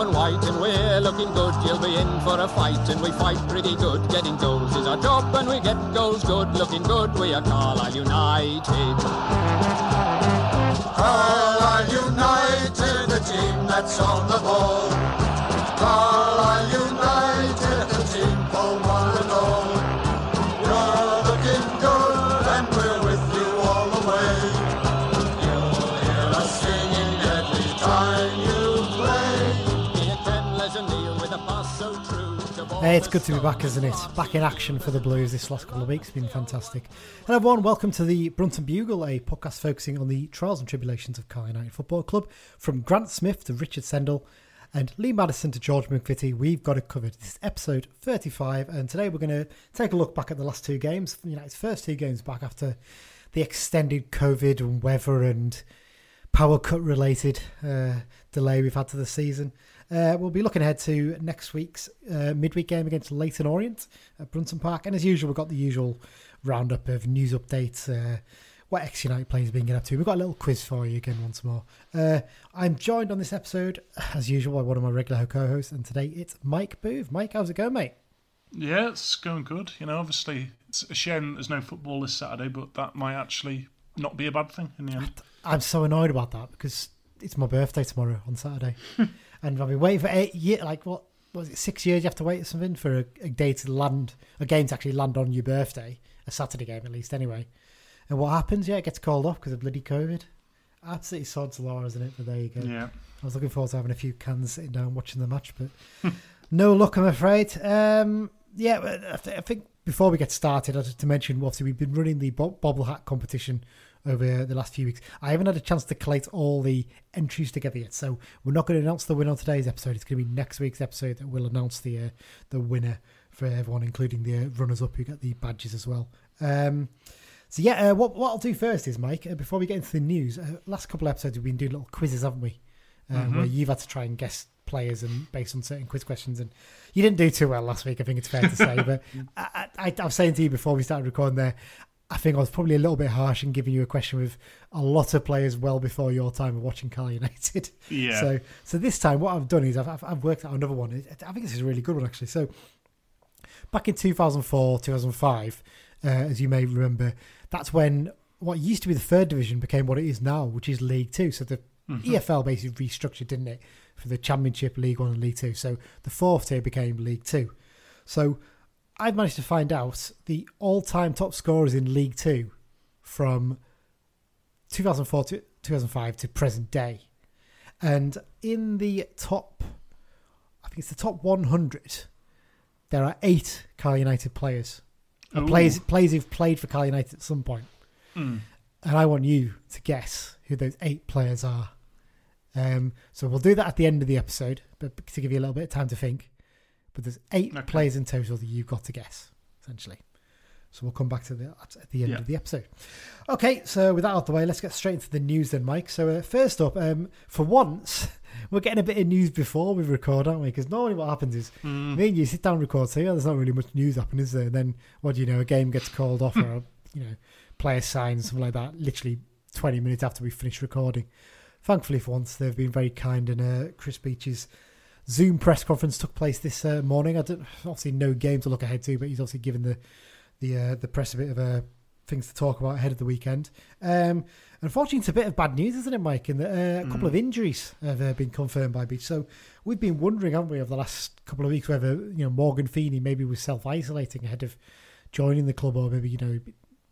and white, and we're looking good. You'll be in for a fight, and we fight pretty good. Getting goals is our job, and we get goals good. Looking good, we are Carlisle United. Carlisle United, the team that's on the ball. Hey, it's good to be back, isn't it? Back in action for the Blues this last couple of weeks. It's Been fantastic. Hello, everyone. Welcome to the Brunton Bugle, a podcast focusing on the trials and tribulations of Carl United Football Club. From Grant Smith to Richard Sendall and Lee Maddison to George McVitie, we've got it covered. This is episode 35, and today we're going to take a look back at the last two games. United's first two games back after the extended COVID and weather and power cut related uh, delay we've had to the season. Uh, we'll be looking ahead to next week's uh, midweek game against Leyton Orient at Brunton Park. And as usual, we've got the usual roundup of news updates, uh, what ex United players have been getting up to. We've got a little quiz for you again once more. Uh, I'm joined on this episode, as usual, by one of my regular co hosts, and today it's Mike Booth. Mike, how's it going, mate? Yeah, it's going good. You know, obviously, it's a shame there's no football this Saturday, but that might actually not be a bad thing in the end. I'm so annoyed about that because it's my birthday tomorrow on Saturday, and I've been waiting for eight years. Like what was it? Six years you have to wait or something for a, a day to land, a game to actually land on your birthday, a Saturday game at least, anyway. And what happens? Yeah, it gets called off because of bloody COVID. Absolutely sod's law, isn't it? But there you go. Yeah. I was looking forward to having a few cans sitting down watching the match, but no luck, I'm afraid. Um, yeah, I, th- I think before we get started, I just to mention, obviously, we've been running the bo- bobble hat competition over the last few weeks. I haven't had a chance to collate all the entries together yet, so we're not going to announce the winner on today's episode. It's going to be next week's episode that we'll announce the uh, the winner for everyone, including the uh, runners up who get the badges as well. Um, so yeah, uh, what what I'll do first is, Mike, uh, before we get into the news, uh, last couple of episodes we've been doing little quizzes, haven't we? Uh, Where you've had to try and guess players and based on certain quiz questions, and you didn't do too well last week. I think it's fair to say, but I, I, I was saying to you before we started recording there. I think I was probably a little bit harsh in giving you a question with a lot of players well before your time of watching Carl United. Yeah. So, so this time, what I've done is I've, I've, I've worked out another one. I think this is a really good one actually. So, back in 2004, 2005, uh, as you may remember, that's when what used to be the third division became what it is now, which is League Two. So the EFL basically restructured, didn't it, for the Championship, League One, and League Two. So the fourth tier became League Two. So I've managed to find out the all-time top scorers in League Two from 2004 to 2005 to present day, and in the top, I think it's the top 100. There are eight Carl United players. Ooh. players players who've played for Carl United at some point. Hmm. And I want you to guess who those eight players are. Um, so we'll do that at the end of the episode, but to give you a little bit of time to think. But there's eight Okay. players in total that you've got to guess, essentially. So we'll come back to that at the end Yeah. of the episode. Okay, so with that out of the way, let's get straight into the news then, Mike. So uh, first up, um, for once, we're getting a bit of news before we record, aren't we? Because normally what happens is me and you sit down and record, so yeah, there's not really much news happening, is there? And then what do you know? A game gets called off, or you know, player signs something like that. Literally 20 minutes after we finish recording. Thankfully, for once, they've been very kind, and uh, Chris Beech's Zoom press conference took place this uh, morning. I don't obviously no game to look ahead to, but he's obviously given the the uh, the press a bit of uh, things to talk about ahead of the weekend. Um, unfortunately, it's a bit of bad news, isn't it, Mike? And uh, a couple of injuries have uh, been confirmed by Beech. So we've been wondering, haven't we, over the last couple of weeks, whether you know Morgan Feeney maybe was self isolating ahead of joining the club, or maybe you know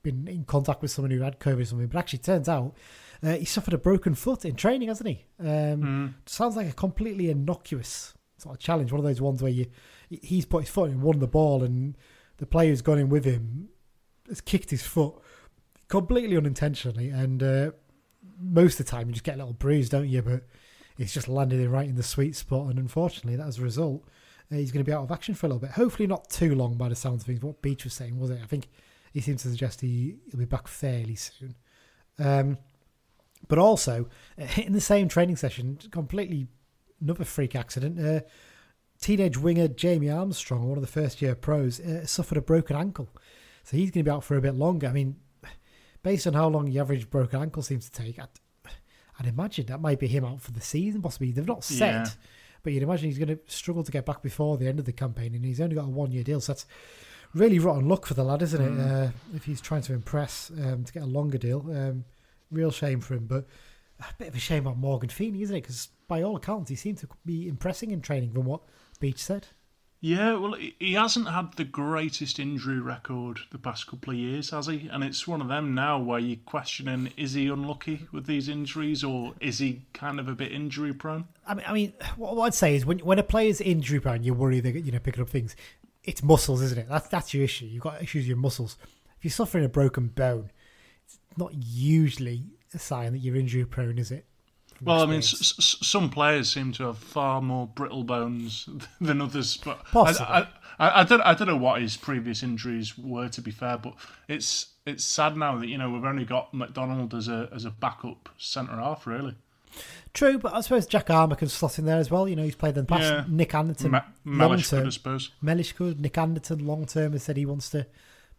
been in contact with someone who had COVID or something. But actually, it turns out uh, he suffered a broken foot in training, hasn't he? Um, Sounds like a completely innocuous sort of challenge. One of those ones where you he's put his foot in, won the ball, and the player who's gone in with him has kicked his foot completely unintentionally. And uh, most of the time, you just get a little bruise, don't you? But it's just landed in right in the sweet spot, and unfortunately, that as a result, uh, he's going to be out of action for a little bit. Hopefully, not too long by the sounds of things. What Beech was saying, was it? I think he seems to suggest he, he'll be back fairly soon. Um, but also, uh, in the same training session, completely another freak accident. Uh, teenage winger Jamie Armstrong, one of the first year pros, uh, suffered a broken ankle. so he's going to be out for a bit longer. I mean, based on how long the average broken ankle seems to take, I'd, I'd imagine that might be him out for the season. Possibly they've not said, Yeah. but you'd imagine he's going to struggle to get back before the end of the campaign, and he's only got a one-year deal. So that's really rotten luck for the lad, isn't it? Uh, if he's trying to impress um, to get a longer deal, um, real shame for him. But a bit of a shame about Morgan Feeney, isn't it? Because by all accounts, he seemed to be impressing in training from what Beech said. Yeah, well, he- hasn't had the greatest injury record the past couple of years, has he? And it's one of them now where you're questioning: is he unlucky with these injuries, or is he kind of a bit injury prone? I mean, I mean, what, I'd say is when when a player's injury prone, you worry they're you know picking up things. It's muscles, isn't it? That's that's your issue. You've got issues with your muscles. If you're suffering a broken bone, not usually a sign that you're injury prone, is it? Well, I mean, s- s- some players seem to have far more brittle bones than others, but Possibly. I, I, I, don't, I don't know what his previous injuries were. To be fair, but it's it's sad now that you know we've only got McDonald as a as a backup centre half, really. True, but I suppose Jack Armer can slot in there as well. You know, he's played in the past. Yeah. Nick Anderton, Ma- long Mellish could. I suppose. Mellish could. Nick Anderton, long term, has said he wants to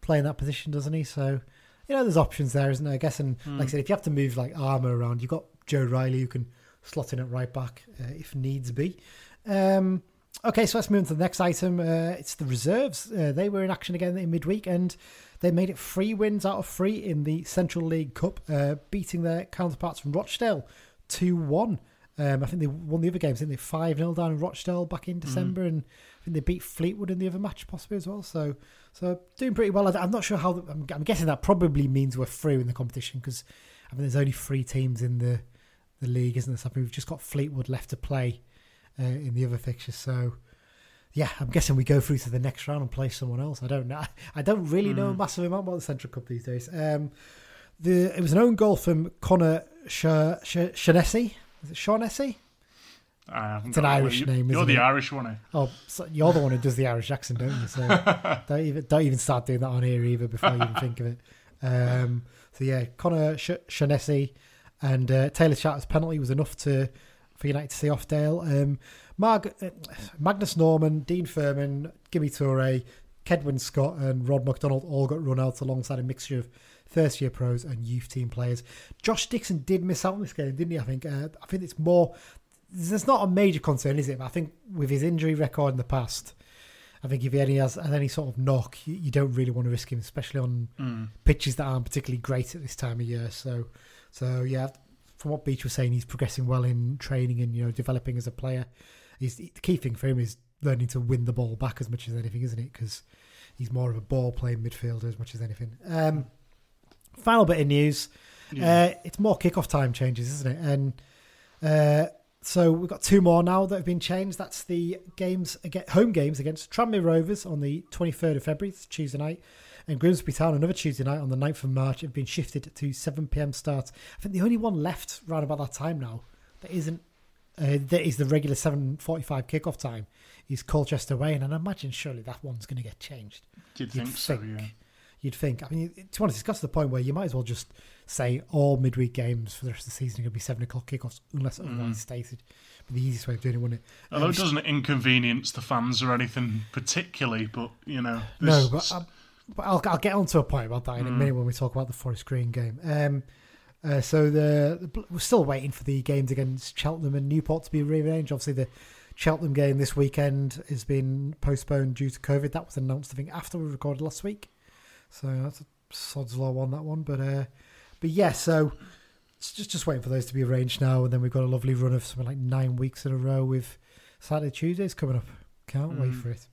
play in that position, doesn't he? So, you know, there's options there, isn't there? I guess, and Hmm. like I said, if you have to move like Armer around, you've got Joe Riley who can slot in at right back uh, if needs be. Um, okay, so let's move on to the next item. Uh, it's the reserves. Uh, they were in action again in midweek and they made it three wins out of three in the Central League Cup, uh, beating their counterparts from Rochdale 2 1. Um, I think they won the other games, didn't they? 5 0 down in Rochdale back in December, and I think they beat Fleetwood in the other match, possibly as well. So, so doing pretty well. I'm not sure how. I'm, I'm guessing that probably means we're through in the competition because I think there's only three teams in the the league, isn't there? So I think we've just got Fleetwood left to play uh, in the other fixtures. So, yeah, I'm guessing we go through to the next round and play someone else. I don't know. I don't really know a massive amount about the Central Cup these days. Um, the it was an own goal from Connor Sh- Sh-. Is it Shaughnessy? I It's an got a clue. Irish You- name, You're isn't the it? Irish one, eh? Oh, so you're the one who does the Irish accent, don't you? So don't even don't even start doing that on here either before you even think of it. Um, so yeah, Connor Sh- Shaughnessy and uh, Taylor Charters' penalty was enough to for United to see off Dale. Um, Mag- uh, Magnus Norman, Dean Furman, Gime Toure, Kedwin Scott, and Rod McDonald all got run out alongside a mixture of first year pros and youth team players. Josh Dixon did miss out on this game, didn't he? I think. Uh, I think it's more. There's not a major concern, is it? But I think with his injury record in the past, I think if he has, any sort of knock, you, you don't really want to risk him, especially on pitches that aren't particularly great at this time of year. So, so yeah, from what Beech was saying, he's progressing well in training and you know developing as a player. He's the key thing for him is learning to win the ball back as much as anything, isn't it? Because he's more of a ball playing midfielder as much as anything. Um, final bit of news. Uh, it's more kickoff time changes, isn't it? And uh, so we've got two more now that have been changed. That's the games against, home games against Tranmere Rovers on the 23rd of February, it's Tuesday night, and Grimsby Town another Tuesday night on the 9th of March have been shifted to 7 p.m. start. I think the only one left round about that time now that isn't uh, that is the regular 7:45 kickoff time is Colchester away, and I imagine surely that one's going to get changed. You'd You'd think so, yeah. You'd think. I mean, to be honest, it's got to the point where you might as well just say all midweek games for the rest of the season are going to be seven o'clock kickoffs, unless otherwise stated. But the easiest way of doing it, wouldn't it? Although Um, it doesn't inconvenience the fans or anything particularly, but you know, No, but, um, but I'll, I'll get on to a point about that in a minute when we talk about the Forest Green game. Um, uh, so the, the we're still waiting for the games against Cheltenham and Newport to be rearranged. Obviously, the Cheltenham game this weekend has been postponed due to COVID. That was announced, I think, after we recorded last week. So that's a sod's law on that one. But uh, but yeah, so it's just just waiting for those to be arranged now, and then we've got a lovely run of something like nine weeks in a row with Saturday Tuesdays coming up. Can't wait for it.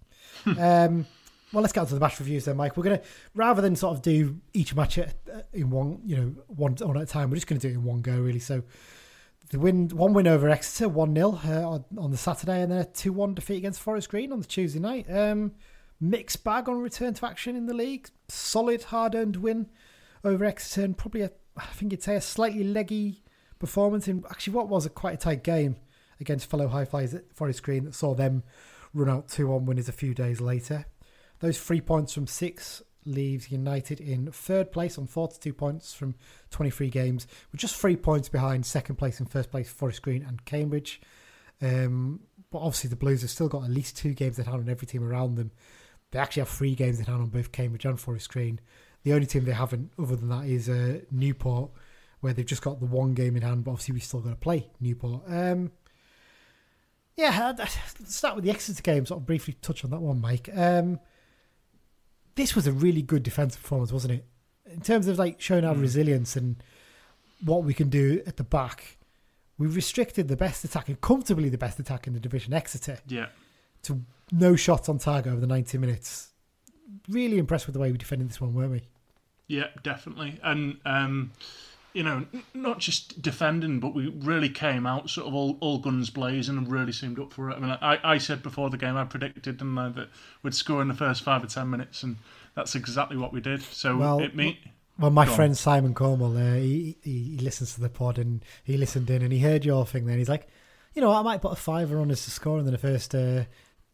um, well, let's get on to the match reviews then, Mike. We're gonna rather than sort of do each match at, in one, you know, one one at a time. We're just gonna do it in one go, really. So the win, one win over Exeter, one 0 uh, on, on the Saturday, and then a two one defeat against Forest Green on the Tuesday night. Um, mixed bag on return to action in the league. Solid, hard earned win over Exeter, probably a, I think you'd say a slightly leggy performance in actually what was a quite a tight game against fellow high flyers at Forest Green that saw them run out 2 1 winners a few days later. Those three points from six leaves United in third place on 42 points from 23 games, with just three points behind second place and first place Forest Green and Cambridge. Um, but obviously, the Blues have still got at least two games at hand on every team around them. They actually have three games in hand on both Cambridge and Forest Green. The only team they haven't, other than that, is uh, Newport, where they've just got the one game in hand. But obviously, we still got to play Newport. Um, yeah, I'd start with the Exeter game. Sort of briefly touch on that one, Mike. Um, this was a really good defensive performance, wasn't it? In terms of like showing our resilience and what we can do at the back, we restricted the best attack and comfortably the best attack in the division, Exeter, Yeah. to no shots on target over the 90 minutes. Really impressed with the way we defended this one, weren't we? Yeah, definitely. And um, you know, not just defending, but we really came out sort of all, all guns blazing and really seemed up for it. I mean, I, I said before the game, I predicted and that we'd score in the first five or ten minutes, and that's exactly what we did. So Well, it Well, my Go on. friend Simon Cornwall, uh, he, he he listens to the pod and he listened in and he heard your thing. Then he's like, you know, I might put a fiver on us to score in the first uh,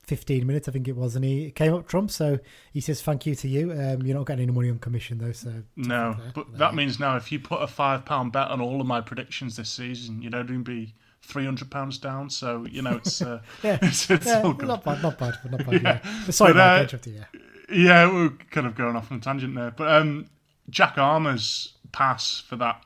fifteen minutes, I think it was, and he came up trump. So he says, "Thank you to you. Um, you're not getting any money on commission though." So no, but that means now if you put a five pound bet on all of my predictions this season, you'd only be three hundred pounds down. So you know it's uh, Yeah. it's, it's Yeah, all good. not bad, not bad, but not bad. Yeah. But sorry, But, uh, you. Yeah, we're kind of going off on a tangent there, but um, Jack Armer's pass for that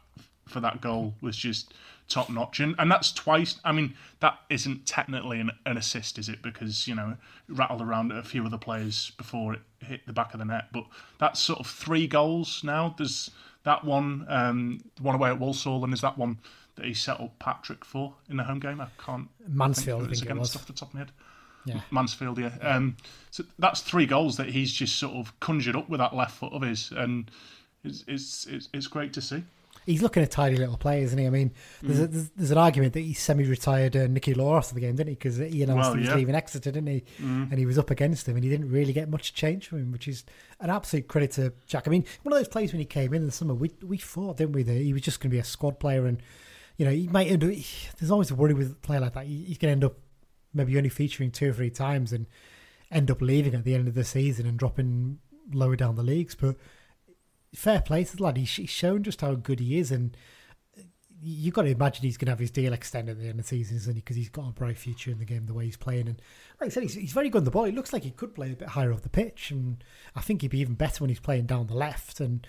for that goal was just top notch, and, and that's twice. I mean, that isn't technically an, an assist, is it? Because you know, it rattled around a few other players before it hit the back of the net, but that's sort of three goals now. There's that one, um, one away at Walsall, and there's that one that he set up Patrick for in the home game. I can't Mansfield, I think think it against was. off the top of my head. Yeah. Mansfield, yeah. Um, so that's three goals that he's just sort of conjured up with that left foot of his, and it's it's it's, it's great to see. He's looking a tidy little player, isn't he? I mean, there's, Mm. a, there's, there's an argument that he semi-retired uh, Nicky Law after the game, didn't he? Because he announced Well, he was yeah. Mm. leaving Exeter, didn't he? And he was up against him, and he didn't really get much change from him, which is an absolute credit to Jack. I mean, one of those plays when he came in in the summer, we we thought, didn't we, that he was just going to be a squad player, and you know, he might end up. There's always a worry with a player like that. He, he can end up maybe only featuring two or three times and end up leaving at the end of the season and dropping lower down the leagues, but fair play to the lad. He's, shown just how good he is, and you've got to imagine he's going to have his deal extended at the end of the season, isn't he? Because he's got a bright future in the game, the way he's playing. And like I said, he's, he's very good on the ball. He looks like he could play a bit higher up the pitch, and I think he'd be even better when he's playing down the left. And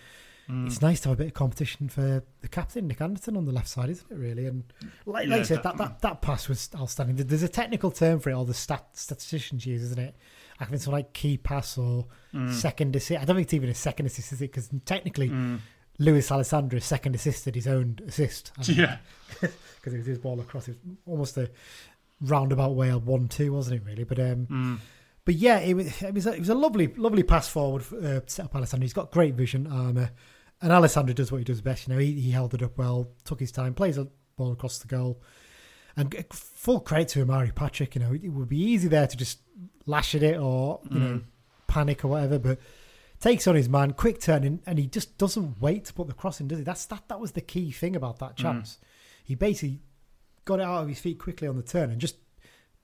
mm. it's nice to have a bit of competition for the captain, Nick Anderton, on the left side, isn't it? Really? And like, like Yeah, I said, that, that that pass was outstanding. There's a technical term for it, all the stat statisticians use, isn't it? I think it's like key pass or second assist. I don't think it's even a second assist, is it? Because technically, Lewis Alessandra second assisted his own assist. Yeah, because it was his ball across. It was almost a roundabout way of one two, wasn't it? Really, but um, but yeah, it was it was a, it was a lovely lovely pass forward uh, set up Alessandra. He's got great vision, Armer, and Alessandra does what he does best. You know, he, he held it up well, took his time, plays a ball across the goal, and full credit to Omari Patrick. You know, it would be easy there to just lash at it or you know mm. panic or whatever, but takes on his man, quick turn, and, he just doesn't wait to put the cross in, does he? That's that. That was the key thing about that mm. chance. He basically got it out of his feet quickly on the turn and just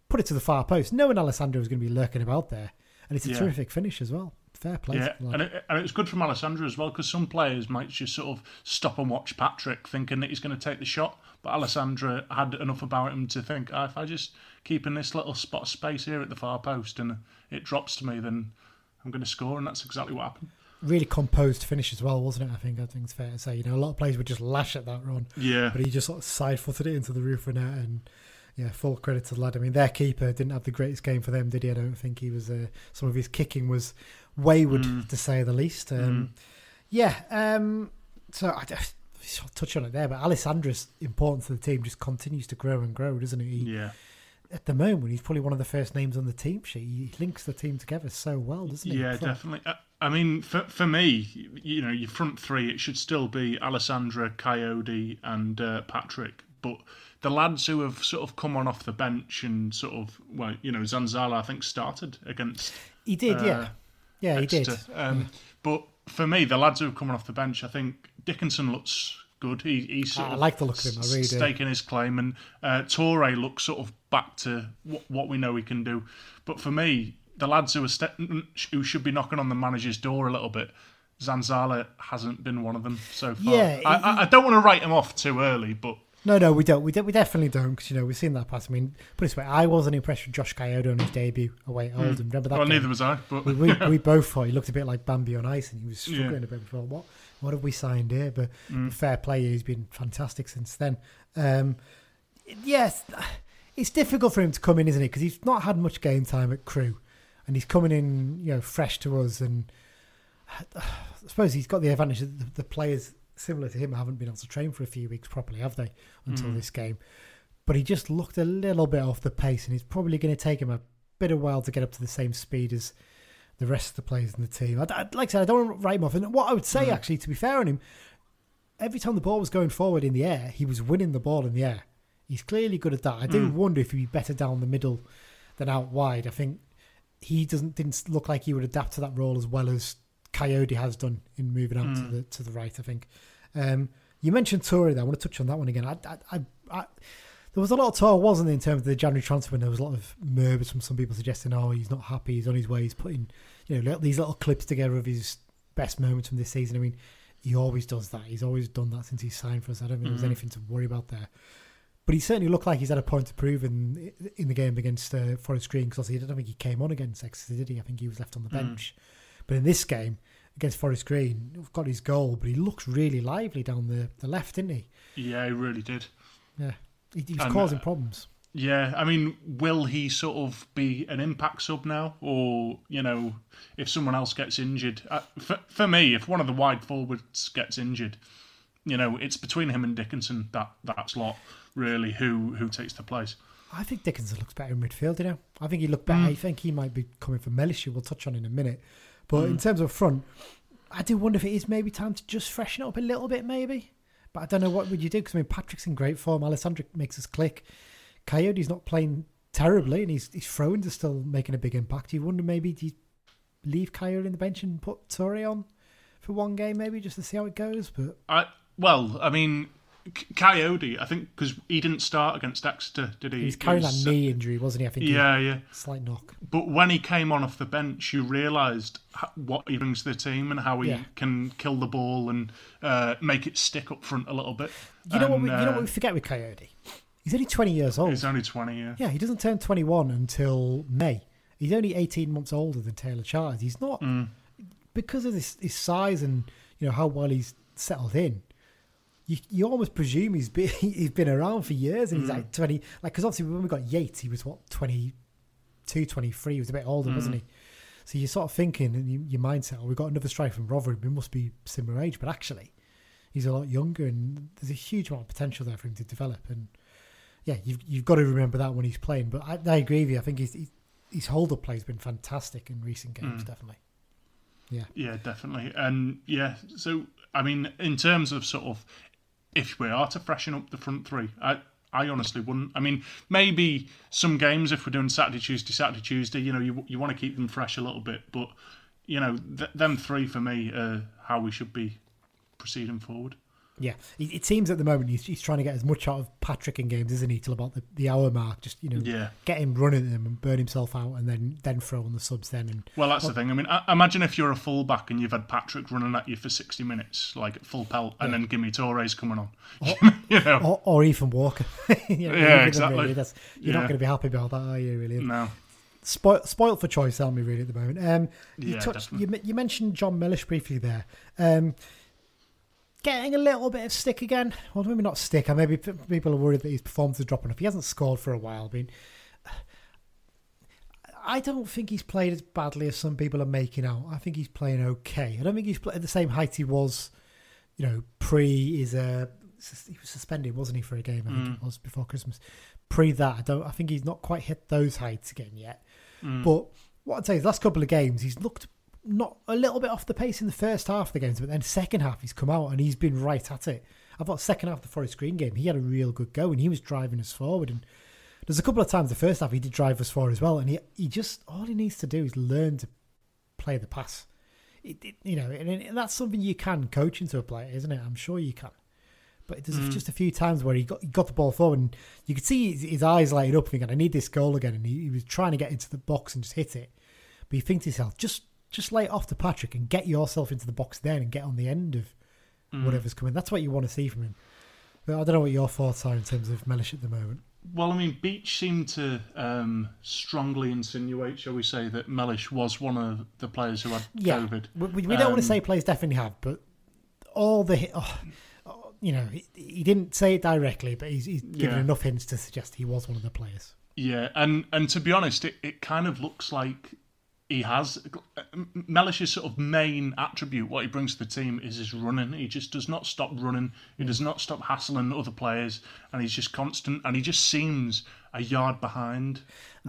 put it to the far post, knowing Alessandra was going to be lurking about there, and it's a Yeah. terrific finish as well. Fair play. yeah, lad. and it, and it's good from Alessandra as well because some players might just sort of stop and watch Patrick, thinking that he's going to take the shot, but Alessandra had enough about him to think, ah, if I just keep in this little spot of space here at the far post and it drops to me, then I'm going to score, and that's exactly what happened. really composed finish as well, wasn't it? I think I think it's fair to say. You know, a lot of players would just lash at that run, Yeah, but he just sort of side footed it into the roof of net and. Yeah, full credit to the lad. I mean, their keeper didn't have the greatest game for them, did he? I don't think he was. Uh, some of his kicking was wayward, to say the least. Um, Yeah. Um, so I just I'll touch on it there, but Alessandra's importance to the team just continues to grow and grow, doesn't it? He, yeah. At the moment, he's probably one of the first names on the team sheet. He links the team together so well, doesn't he? Yeah, definitely. I, I mean, for for me, you know, your front three, it should still be Alessandra, Kayode, and uh, Patrick. But the lads who have sort of come on off the bench and sort of, well, you know, Zanzala, I think, started against He did, Uh, yeah. Yeah, he did. Um, But for me, the lads who have come off the bench, I think Dickenson looks good. He, he's I like the look of him, I really do. his claim, and uh, Toure looks sort of back to what, what we know he can do. But for me, the lads who are ste- who should be knocking on the manager's door a little bit. Zanzala hasn't been one of them so far. Yeah, I, he- I, I don't want to write him off too early, but No, no, we don't. We, de- we definitely don't because you know we've seen that pass. I mean, put it this way, I wasn't impressed with Josh Kayode on his debut away at Oldham. Remember that? Hmm. well, game? neither was I. But we, we, we both thought he looked a bit like Bambi on ice, and he was struggling Yeah. a bit. We thought, what what have we signed here? But Mm. fair play, he's been fantastic since then. Um, yes, it's difficult for him to come in, isn't it? Because he's not had much game time at Crewe, and he's coming in, you know, fresh to us. And I suppose he's got the advantage that the, the players similar to him haven't been able to train for a few weeks properly, have they? Until Mm. this game, but he just looked a little bit off the pace, and it's probably going to take him a bit of while to get up to the same speed as the rest of the players in the team. I, I- like I said, I don't want to write him off. And what I would say, Mm. actually, to be fair on him, every time the ball was going forward in the air, he was winning the ball in the air. He's clearly good at that. I do Mm. wonder if he'd be better down the middle than out wide. I think he doesn't didn't look like he would adapt to that role as well as Kayode has done in moving out to Mm. the to the right. I think. Um, you mentioned Toure there. I want to touch on that one again. I, I, I, I, there was a lot of talk, wasn't there, in terms of the January transfer? And there was a lot of murmurs from some people suggesting, "Oh, he's not happy. He's on his way. He's putting, you know, these little clips together of his best moments from this season." I mean, he always does that. He's always done that since he signed for us. I don't think there's Mhm. anything to worry about there. But he certainly looked like he's had a point to prove in in the game against uh, Forest Green because I don't think he came on against Exeter, did he? I think he was left on the Mm. But in this game against Forest Green, we've got his goal, but he looks really lively down the, the left, didn't he? yeah, he really did. Yeah, he, he was And, causing uh, problems. Yeah, I mean, will he sort of be an impact sub now, or you know, if someone else gets injured? Uh, for, for me, if one of the wide forwards gets injured, you know, it's between him and Dickenson that that slot really who who takes the place. I think Dickenson looks better in midfield, you know. I think he looked better. Mm. I think he might be coming for Mellish, we'll touch on in a minute. But in Mm. terms of front, I do wonder if it is maybe time to just freshen it up a little bit, maybe. But I don't know what would you do because I mean Patrick's in great form. Alessandra makes us click. Kayode's not playing terribly, and he's his throw-ins are still making a big impact. You wonder maybe do you leave Kayode in the bench and put Toure on for one game, maybe just to see how it goes. But I well, I mean, Kayode, I think because he didn't start against Exeter, did he? he was It carrying that knee injury, wasn't he? I think. Yeah, yeah. slight knock. But when he came on off the bench, you realised what he brings to the team and how he Yeah. can kill the ball and uh, make it stick up front a little bit. You know what? We, you know uh, what we forget with Kayode? He's only twenty years old. He's only twenty. Yeah. Yeah, he doesn't turn 21 until May. He's only 18 months older than Taylor Charters. He's not Mm. because of his, his size and you know how well he's settled in. You, you almost presume he's been he's been around for years and he's Mm. like 20 like because obviously when we got Yates he was what 22 23 he was a bit older wasn't Mm. he so you're sort of thinking in your- your mindset oh we got another strike from Rotherham we must be similar age but actually he's a lot younger and there's a huge amount of potential there for him to develop and yeah, you've you've got to remember that when he's playing. But I, I agree with you. I think his his- his hold up play has been fantastic in recent games. Mm. Definitely. Yeah, definitely. And yeah, so I mean, in terms of sort of if we are to freshen up the front three, I I honestly wouldn't. I mean, maybe some games if we're doing Saturday, Tuesday, Saturday, Tuesday, you know, you you want to keep them fresh a little bit, but you know, th- them three for me are how we should be proceeding forward. Yeah, it, seems at the moment he's, he's trying to get as much out of Patrick in games, isn't he? Till about the, the hour mark, just you know, Yeah. get him running them and burn himself out, and then then throw on the subs. Then and Well, that's the thing. I mean, I, imagine if you're a fullback and you've had Patrick running at you for 60 minutes, like at full pelt, and then Gime Toure's coming on. you know, or, or Ethan Walker. You know, Yeah, either of them, exactly. Really. You're not going to be happy about that, are you? Really? no. Spoil, spoiled for choice, aren't we? Really, at the moment. Um, you Yeah, touched, you, you mentioned Jon Mellish briefly there. Um, getting a little bit of stick again. Well, maybe not stick. I maybe people are worried that his performance is dropping off. He hasn't scored for a while. I mean, I don't think he's played as badly as some people are making out. I think he's playing okay. I don't think he's played at the same height he was, you know, pre is a uh, he was suspended, wasn't he, for a game? I think it mm. was before Christmas. Pre that, I don't. I think he's not quite hit those heights again yet. Mm. But what I'd say is, last couple of games, he's looked not a little bit off the pace in the first half of the games, but then second half he's come out and he's been right at it. I thought second half of the Forest Green game, he had a real good go and he was driving us forward. And there's a couple of times the first half he did drive us forward as well, and he he just all he needs to do is learn to play the pass. It, it, you know, and, and that's something you can coach into a player, isn't it? I'm sure you can. But there's mm. just a few times where he got he got the ball forward, and you could see his, his eyes lighting up, thinking, "I need this goal again." And he, he was trying to get into the box and just hit it. But you think to yourself, just just lay it off to Patrick and get yourself into the box then and get on the end of whatever's coming. That's what you want to see from him. But I don't know what your thoughts are in terms of Mellish at the moment. Well, I mean, Beech seemed to um, strongly insinuate, shall we say, that Mellish was one of the players who had Yeah, COVID. we, we don't want to Um, say players definitely have, but all the oh, oh, you know he, he didn't say it directly, but he's, he's given Yeah. enough hints to suggest he was one of the players. Yeah, and and to be honest, it, it kind of looks like he has Mellish's sort of main attribute, what he brings to the team, is his running. He just does not stop running. He does not stop hassling other players, and he's just constant. And he just seems a yard behind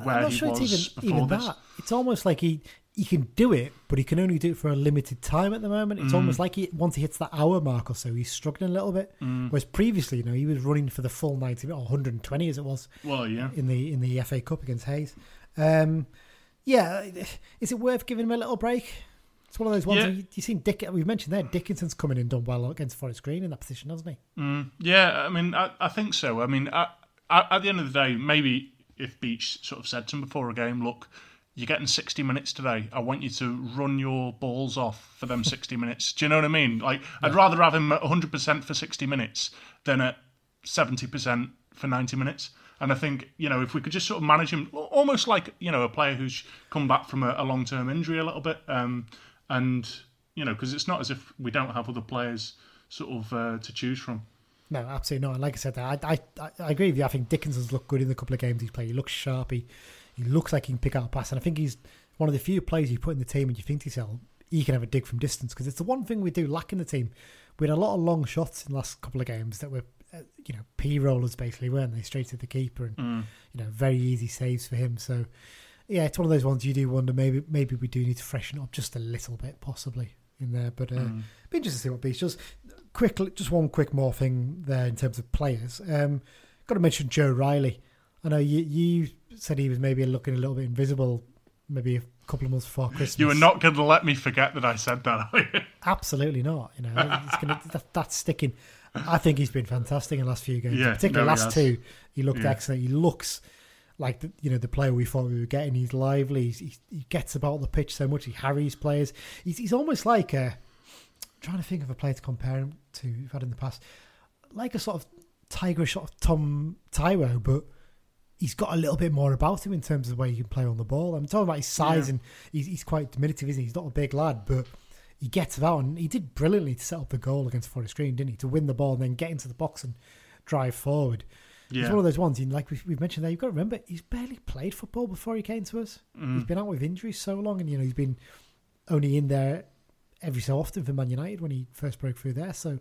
where I'm not he sure was it's even before even this. that. It's almost like he he can do it, but he can only do it for a limited time at the moment. It's Mm. almost like he once he hits that hour mark or so, he's struggling a little bit. Mm. Whereas previously, you know, he was running for the full ninety or 120 as it was Well, yeah, in the in the FA Cup against Hayes. Um, yeah, is it worth giving him a little break? It's one of those ones. Yeah. You, you seen Dick? We've mentioned there. Dickenson's coming in done well against Forest Green in that position, hasn't he? Mm, yeah, I mean, I, I think so. I mean, I, I, at the end of the day, maybe if Beech sort of said to him before a game, look, you're getting 60 minutes today. I want you to run your balls off for them 60 minutes. Do you know what I mean? Like, I'd rather have him at 100% for 60 minutes than at 70% for 90 minutes. And I think, you know, if we could just sort of manage him almost like, you know, a player who's come back from a, a long term injury a little bit. Um, and, you know, because it's not as if we don't have other players sort of uh, to choose from. No, absolutely not. And like I said, I, I I agree with you. I think Dickenson's looked good in the couple of games he's played. He looks sharp. He, he looks like he can pick out a pass. And I think he's one of the few players you put in the team and you think to yourself, he can have a dig from distance. Because it's the one thing we do lack in the team. We had a lot of long shots in the last couple of games that were, you know, P rollers basically, weren't they? Straight to the keeper and, you know, very easy saves for him. So, yeah, it's one of those ones you do wonder maybe maybe we do need to freshen up just a little bit, possibly in there. But uh, be interesting to see what Beech does. Quickly, just one quick more thing there in terms of players. Um, got to mention Joe Riley. I know you you said he was maybe looking a little bit invisible, maybe a couple of months before Christmas. You were not going to let me forget that I said that, are you? absolutely not. You know, it's gonna, that, that's sticking. I think he's been fantastic in the last few games, Yeah, particularly no, last two. He looked Yeah. excellent. He looks like the, you know the player we thought we were getting. He's lively. He's, he, he gets about the pitch so much. He harries players. He's, he's almost like a. trying to think of a player to compare him to we've had in the past, like a sort of tigerish sort of Tom Taiwo, but he's got a little bit more about him in terms of the way he can play on the ball. I'm talking about his size Yeah. and he's, he's quite diminutive, isn't he? He's not a big lad, but he gets about and he did brilliantly to set up the goal against Forest Green, didn't he? To win the ball and then get into the box and drive forward. He's Yeah. one of those ones, and like we've, we've mentioned there, you've got to remember, he's barely played football before he came to us. Mm. He's been out with injuries so long, and you know he's been only in there every so often for Man United when he first broke through there. So,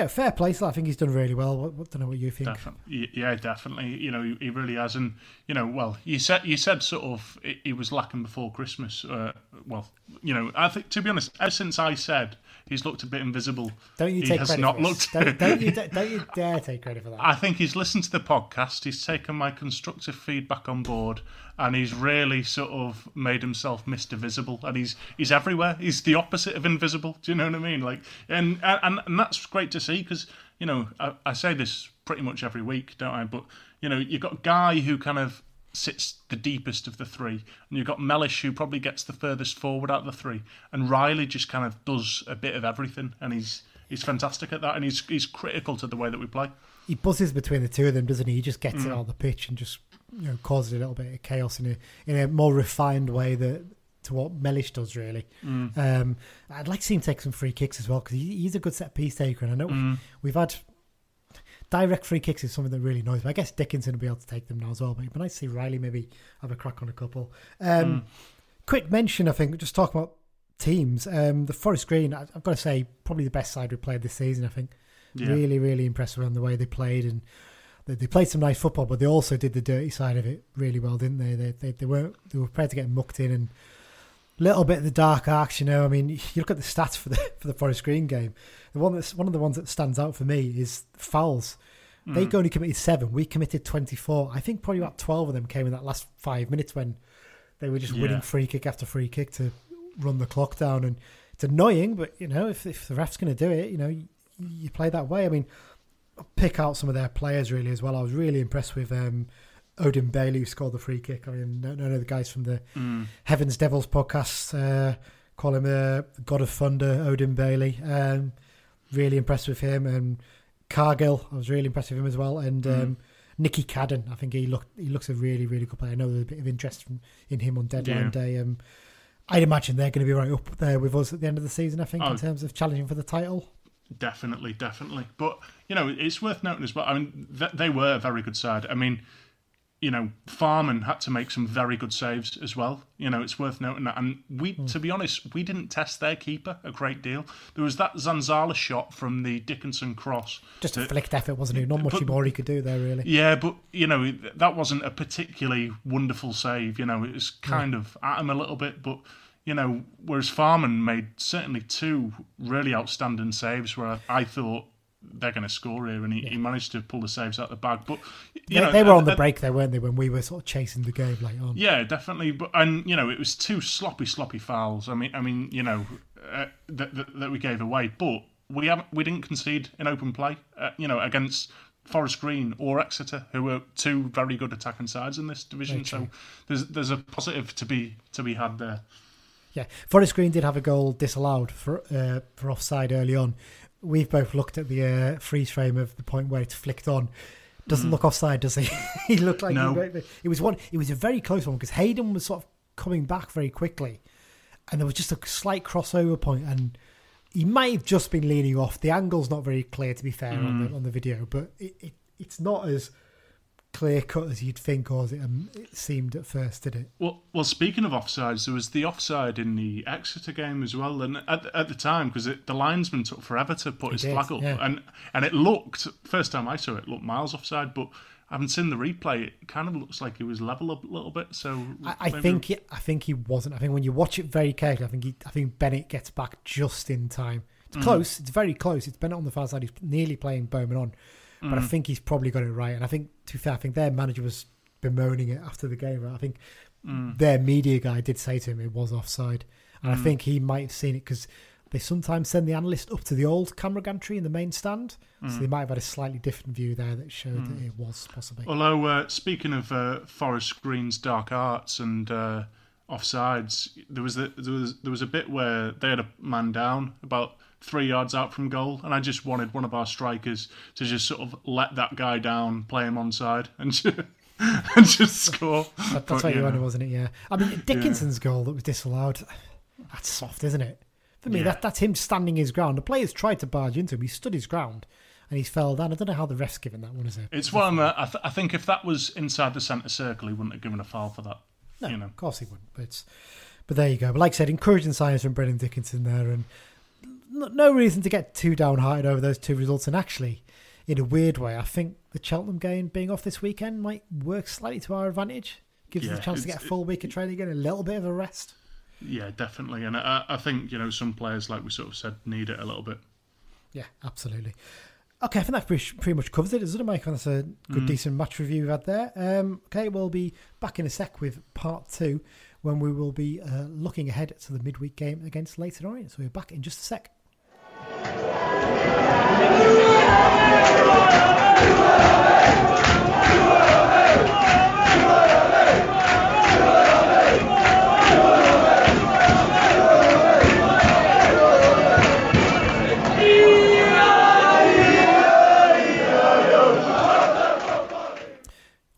yeah, fair play. So I think he's done really well. What, don't know what you think. Definitely, yeah, definitely. You know, he, really has, and you know, well, you said you said sort of he was lacking before Christmas. Uh, well, you know, I think to be honest, ever since I said he's looked a bit invisible, Don't you he take credit not looked. Don't, don't you don't you dare take credit for that. I think he's listened to the podcast. He's taken my constructive feedback on board, and he's really sort of made himself Mister Visible. And he's he's everywhere. He's the opposite of invisible. Do you know what I mean? Like, and and and that's great to see because you know I, I say this pretty much every week, don't I? But you know, you've got a guy who kind of sits the deepest of the three, and you've got Mellish who probably gets the furthest forward out of the three, and Riley just kind of does a bit of everything, and he's he's fantastic at that, and he's he's critical to the way that we play. he buzzes between the two of them, doesn't he? He just gets Mm. it on the pitch and just you know causes a little bit of chaos in a in a more refined way that to what Mellish does really. Mm. Um, I'd like to see him take some free kicks as well because he, he's a good set piece taker, and I know Mm. we've had direct free kicks is something that really annoys me. I guess Dickenson will be able to take them now as well, but it'd be nice to see Riley maybe have a crack on a couple. Mm. Um, Quick mention, I think, just talking about teams. Um, the Forest Green, I- I've got to say, probably the best side we played this season. I think Yeah. really, really impressed around the way they played and. They, they played some nice football, but they also did the dirty side of it really well, didn't they? They they, they weren't they were prepared to get mucked in and little bit of the dark arcs, you know. I mean, you look at the stats for the for the Forest Green game. The one that's one of the ones that stands out for me is fouls. They only committed seven. We committed twenty four. I think probably about twelve of them came in that last five minutes when they were just Yeah. winning free kick after free kick to run the clock down. And it's annoying, but you know, if if the ref's going to do it, you know, you, you play that way. I mean, I'll pick out some of their players really as well. I was really impressed with um, Odin Bailey who scored the free kick. I mean, no, no, the guys from the Mm. Heavens Devils podcast uh, call him uh, God of Thunder, Odin Bailey. Um, really impressed with him and Cargill, I was really impressed with him as well, and um, Nicky Cadden. I think he looked he looks a really really good player. I know there's a bit of interest from, in him on deadline Yeah. day. Um, I'd imagine they're going to be right up there with us at the end of the season. I think Oh. in terms of challenging for the title. Definitely, definitely. But you know, it's worth noting as well. I mean, th- they were a very good side. I mean, you know, Farman had to make some very good saves as well. You know, it's worth noting that. And we, Hmm. to be honest, we didn't test their keeper a great deal. There was that Zanzala shot from the Dickenson cross. Just a that- flicked effort, wasn't it? Not much But- more he could do there, really. Yeah, but you know that wasn't a particularly wonderful save. You know, it was kind of at him a little bit, but you know, whereas Farman made certainly two really outstanding saves where I, I thought they're going to score here, and he, he managed to pull the saves out the bag. But you They, know, they were on the uh, break there, weren't they? When we were sort of chasing the game like on. Yeah, definitely. But and you know, it was two sloppy, sloppy fouls. I mean, I mean, you know, uh, that, that that we gave away, but we haven't, we didn't concede in open play. Uh, you know, against Forest Green or Exeter, who were two very good attacking sides in this division. So there's there's a positive to be to be had there. Yeah, Forest Green did have a goal disallowed for uh, for offside early on. We've both looked at the uh, freeze frame of the point where it's flicked on. Doesn't look offside, does he? he looked like No. he, it was one. It was a very close one because Hayden was sort of coming back very quickly, and there was just a slight crossover point, and he might have just been leaning off. The angle's not very clear, to be fair, on the on the video, but it, it it's not as clear cut as you'd think, or as it, um, it seemed at first, did it? Well, well. Speaking of offsides, there was the offside in the Exeter game as well, and at, at the time because the linesman took forever to put his did, flag up, yeah. and and it looked first time I saw it, it looked miles offside, but I haven't seen the replay, it kind of looks like he was level up a little bit. So I, I think he, I think he wasn't. I think when you watch it very carefully, I think he, I think Bennett gets back just in time. It's Mm. close. It's very close. It's Bennett on the far side. He's nearly playing Bowman on, but Mm. I think he's probably got it right. And I think, to be fair, I think their manager was bemoaning it after the game. Right? I think Mm. their media guy did say to him it was offside, and I think he might have seen it because they sometimes send the analyst up to the old camera gantry in the main stand, Mm. so they might have had a slightly different view there that showed that it was possibly. Although uh, speaking of uh, Forest Green's dark arts and uh, offsides, there was the, there was there was a bit where they had a man down about three yards out from goal, and I just wanted one of our strikers to just sort of let that guy down, play him onside, and just, and just score. That, that's But, what you wanted, wasn't it? Yeah. I mean, Dickenson's goal that was disallowed, that's soft, isn't it? For me, Yeah. that, that's him standing his ground. The players tried to barge into him. He stood his ground and he's fell down. I don't know how the ref's given that one, is it? It's one. That I, th- I think if that was inside the centre circle, he wouldn't have given a foul for that. No, you know. of course he wouldn't. But, it's, but there you go. But like I said, encouraging signs from Brennan Dickenson there. And no, no reason to get too downhearted over those two results. And actually, in a weird way, I think the Cheltenham game being off this weekend might work slightly to our advantage. Gives us Yeah, a chance to get a full week of training and a little bit of a rest. Yeah, definitely. And I, I think you know some players, like we sort of said, need it a little bit. Yeah, absolutely. Okay, I think that pretty, pretty much covers it, doesn't it, Mike? That's a good, decent match review we've had there. Um, okay, we'll be back in a sec with part two when we will be uh, looking ahead to the midweek game against Leyton Orient. So we're back in just a sec.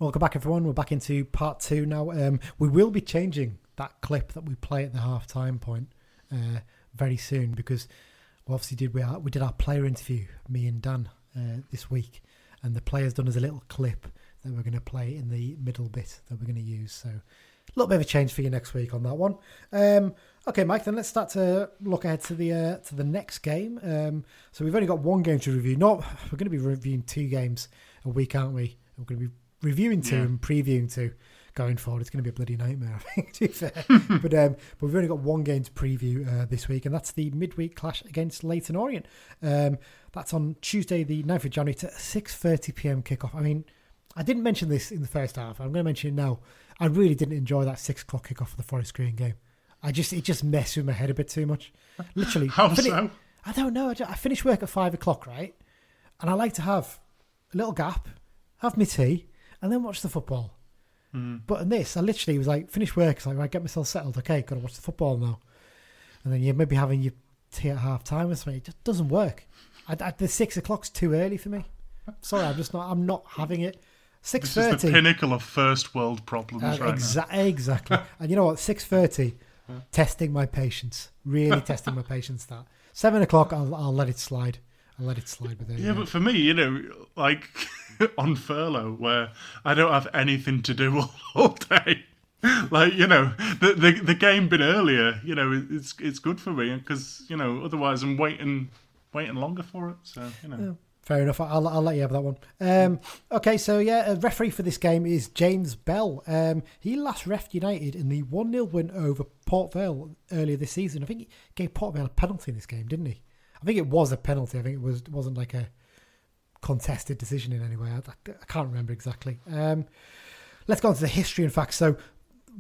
Welcome back, everyone. We're back into part two now. Um, we will be changing that clip that we play at the half-time point uh, very soon because we obviously did we, we did our player interview, me and Dan, uh, this week, and the players done us a little clip that we're going to play in the middle bit that we're going to use. So a little bit of a change for you next week on that one. Um, okay, Mike. Then let's start to look ahead to the uh, to the next game. Um, so we've only got one game to review. Not we're going to be reviewing two games a week, aren't we? We're going to be reviewing two Yeah. and previewing two going forward. It's going to be a bloody nightmare, I think, to be fair. but, um, but we've only got one game to preview uh, this week, and that's the midweek clash against Leyton Orient. Um, that's on Tuesday, the 9th of January, to 6.30pm kickoff. I mean, I didn't mention this in the first half. I'm going to mention it now. I really didn't enjoy that 6 o'clock kickoff for the Forest Green game. I just It just messed with my head a bit too much. Literally. How I fini- so? I don't know. I ju- I finish work at 5 o'clock, right? And I like to have a little gap, have my tea, and then watch the football. But in this, I literally was like, finish work. It's like, right, get myself settled. Okay, got to watch the football now. And then you're maybe having your tea at half time or something. It just doesn't work. I, I, the six o'clock's too early for me. Sorry, I'm just not. I'm not having it. Six This is the pinnacle of first world problems Uh, right exa- exactly. and you know what? Six thirty. testing my patience. Really testing my patience. That seven o'clock. I'll I'll let it slide. I'll let it slide with it. now. Yeah, but for me, you know, like on furlough, where I don't have anything to do all, day. Like you know, the, the the game been earlier. You know, it's it's good for me because you know otherwise I'm waiting waiting longer for it. So you know, Fair enough. I'll, I'll let you have that one. Um, okay, so yeah, a referee for this game is James Bell. Um, he last ref United in the 1 0 win over Port Vale earlier this season. I think he gave Port Vale a penalty in this game, didn't he? I think it was a penalty. I think it was wasn't like a contested decision in any way. I, I can't remember exactly. Um, let's go on to the history and facts. So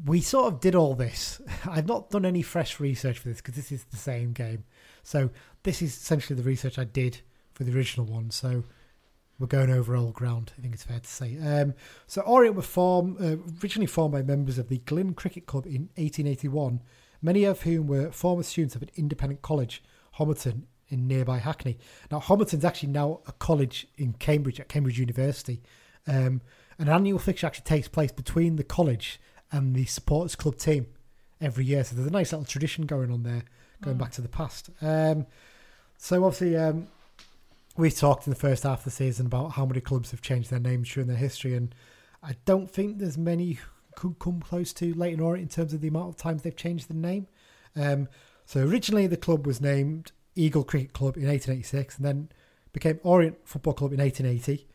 we sort of did all this. I've not done any fresh research for this because this is the same game. So this is essentially the research I did for the original one. So we're going over old ground. I think it's fair to say. Um, so Orient were formed uh, originally formed by members of the Glyn Cricket Club in 1881, many of whom were former students of an independent college, Homerton, in nearby Hackney. Now Homerton's actually now a college in Cambridge at Cambridge University. Um, an annual fixture actually takes place between the college and the supporters club team every year. So there's a nice little tradition going on there, going back to the past. Um, so obviously, um, we talked in the first half of the season about how many clubs have changed their names during their history, and I don't think there's many could come close to Leyton Orient in terms of the amount of times they've changed the name. Um, so originally, the club was named Eagle Cricket Club in 1886, and then became Orient Football Club in 1880.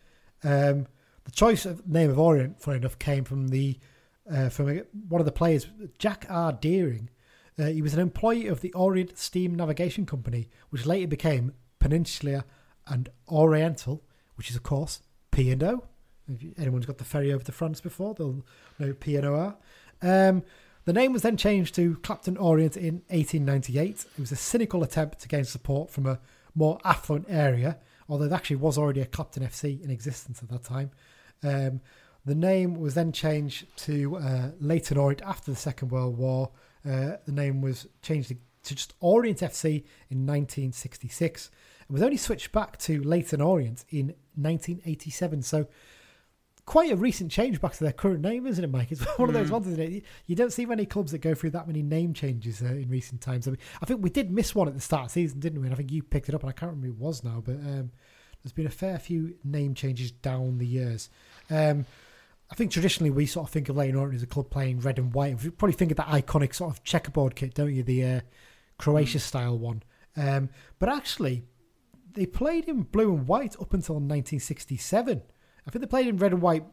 Um, the choice of name of Orient, funny enough, came from the uh, from a, one of the players, Jack R. Dearing. Uh, he was an employee of the Orient Steam Navigation Company, which later became Peninsula and Oriental, which is of course P and O. If anyone's got the ferry over to France before, they'll know P and O are. Um, the name was then changed to Clapton Orient in 1898. It was a cynical attempt to gain support from a more affluent area, although there actually was already a Clapton FC in existence at that time. Um, the name was then changed to uh, Leyton Orient after the Second World War. Uh, the name was changed to, just Orient FC in 1966. It was only switched back to Leyton Orient in 1987. So quite a recent change back to their current name, isn't it, Mike? It's one of those ones, isn't it? You- don't see many clubs that go through that many name changes uh, in recent times. I, mean, I think we did miss one at the start of the season, didn't we? And I think you picked it up, and I can't remember who it was now, but um, there's been a fair few name changes down the years. Um, I think traditionally we sort of think of Leyton Orient as a club playing red and white. You probably think of that iconic sort of checkerboard kit, don't you? The uh, Croatia style one. Um, but actually, they played in blue and white up until 1967. I think they played in red and white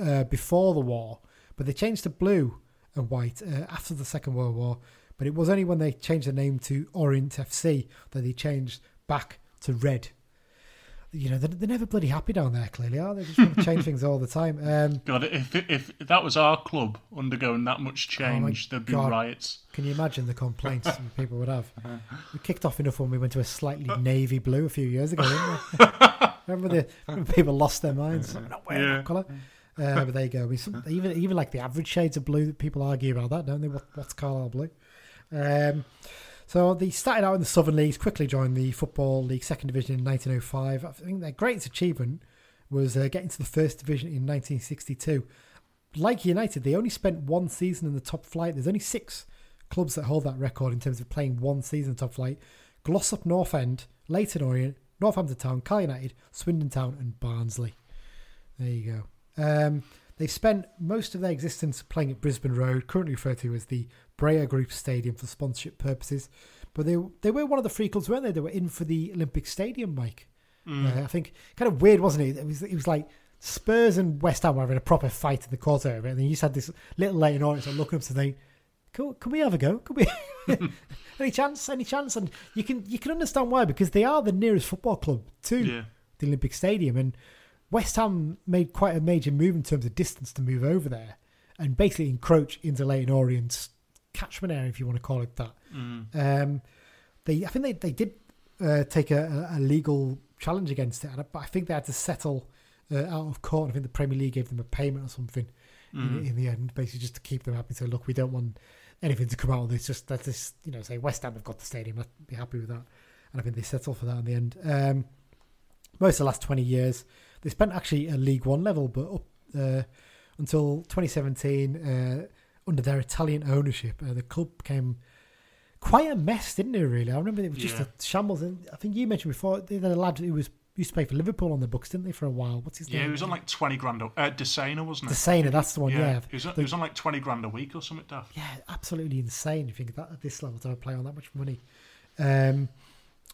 uh, before the war, but they changed to blue and white uh, after the Second World War. But it was only when they changed the name to Orient FC that they changed back to red. You know, they're, they're never bloody happy down there, clearly, are they? They just want to change things all the time. Um, God, if if that was our club undergoing that much change, there'd be God. riots. Can you imagine the complaints people would have? We kicked off enough when we went to a slightly navy blue a few years ago, didn't we? remember the people lost their minds? I'm not wearing Yeah. that colour. Uh, but there you go. I mean, some, even even like the average shades of blue, people argue about that, don't they? What, what's Carlisle blue? Um, so they started out in the Southern Leagues, quickly joined the Football League Second Division in 1905. I think their greatest achievement was uh, getting to the First Division in 1962. Like United, they only spent one season in the top flight. There's only six clubs that hold that record in terms of playing one season top flight. Glossop North End, Leyton Orient, Northampton Town, Cal United, Swindon Town, and Barnsley. There you go. Um, they've spent most of their existence playing at Brisbane Road, currently referred to as the Breyer Group Stadium for sponsorship purposes. But they they were one of the three clubs, weren't they? They were in for the Olympic Stadium, Mike. Uh, I think kind of weird, wasn't it? It was it was like Spurs and West Ham were having a proper fight in the quarter and then you just had this little sort of looking up to think, can, can we have a go? Can we? any chance? Any chance? And you can you can understand why because they are the nearest football club to Yeah. the Olympic Stadium, and West Ham made quite a major move in terms of distance to move over there, and basically encroach into Leyton Orient's catchment area, if you want to call it that. Um, they, I think they they did uh, take a, a legal challenge against it, but I think they had to settle uh, out of court. I think the Premier League gave them a payment or something in, in the end, basically just to keep them happy. So look, we don't want anything to come out of this. Just let this, you know, say West Ham have got the stadium. I'd be happy with that. and I think they settled for that in the end. Um, most of the last 20 years, they spent actually at League One level, but up uh, until 2017, uh, under their Italian ownership, uh, the club became quite a mess, didn't it? Really, I remember it was just Yeah. a shambles. And I think you mentioned before they had a lad who was used to play for Liverpool on the books, didn't they, for a while? What's his Yeah, name? he was on like 20 grand. A, uh, Desena, wasn't the it? Sainer, that's the one. Yeah, He was, on- The- he was on like 20 grand a week or something, Daft. yeah, absolutely insane. You think that at this level to player on that much money. Um,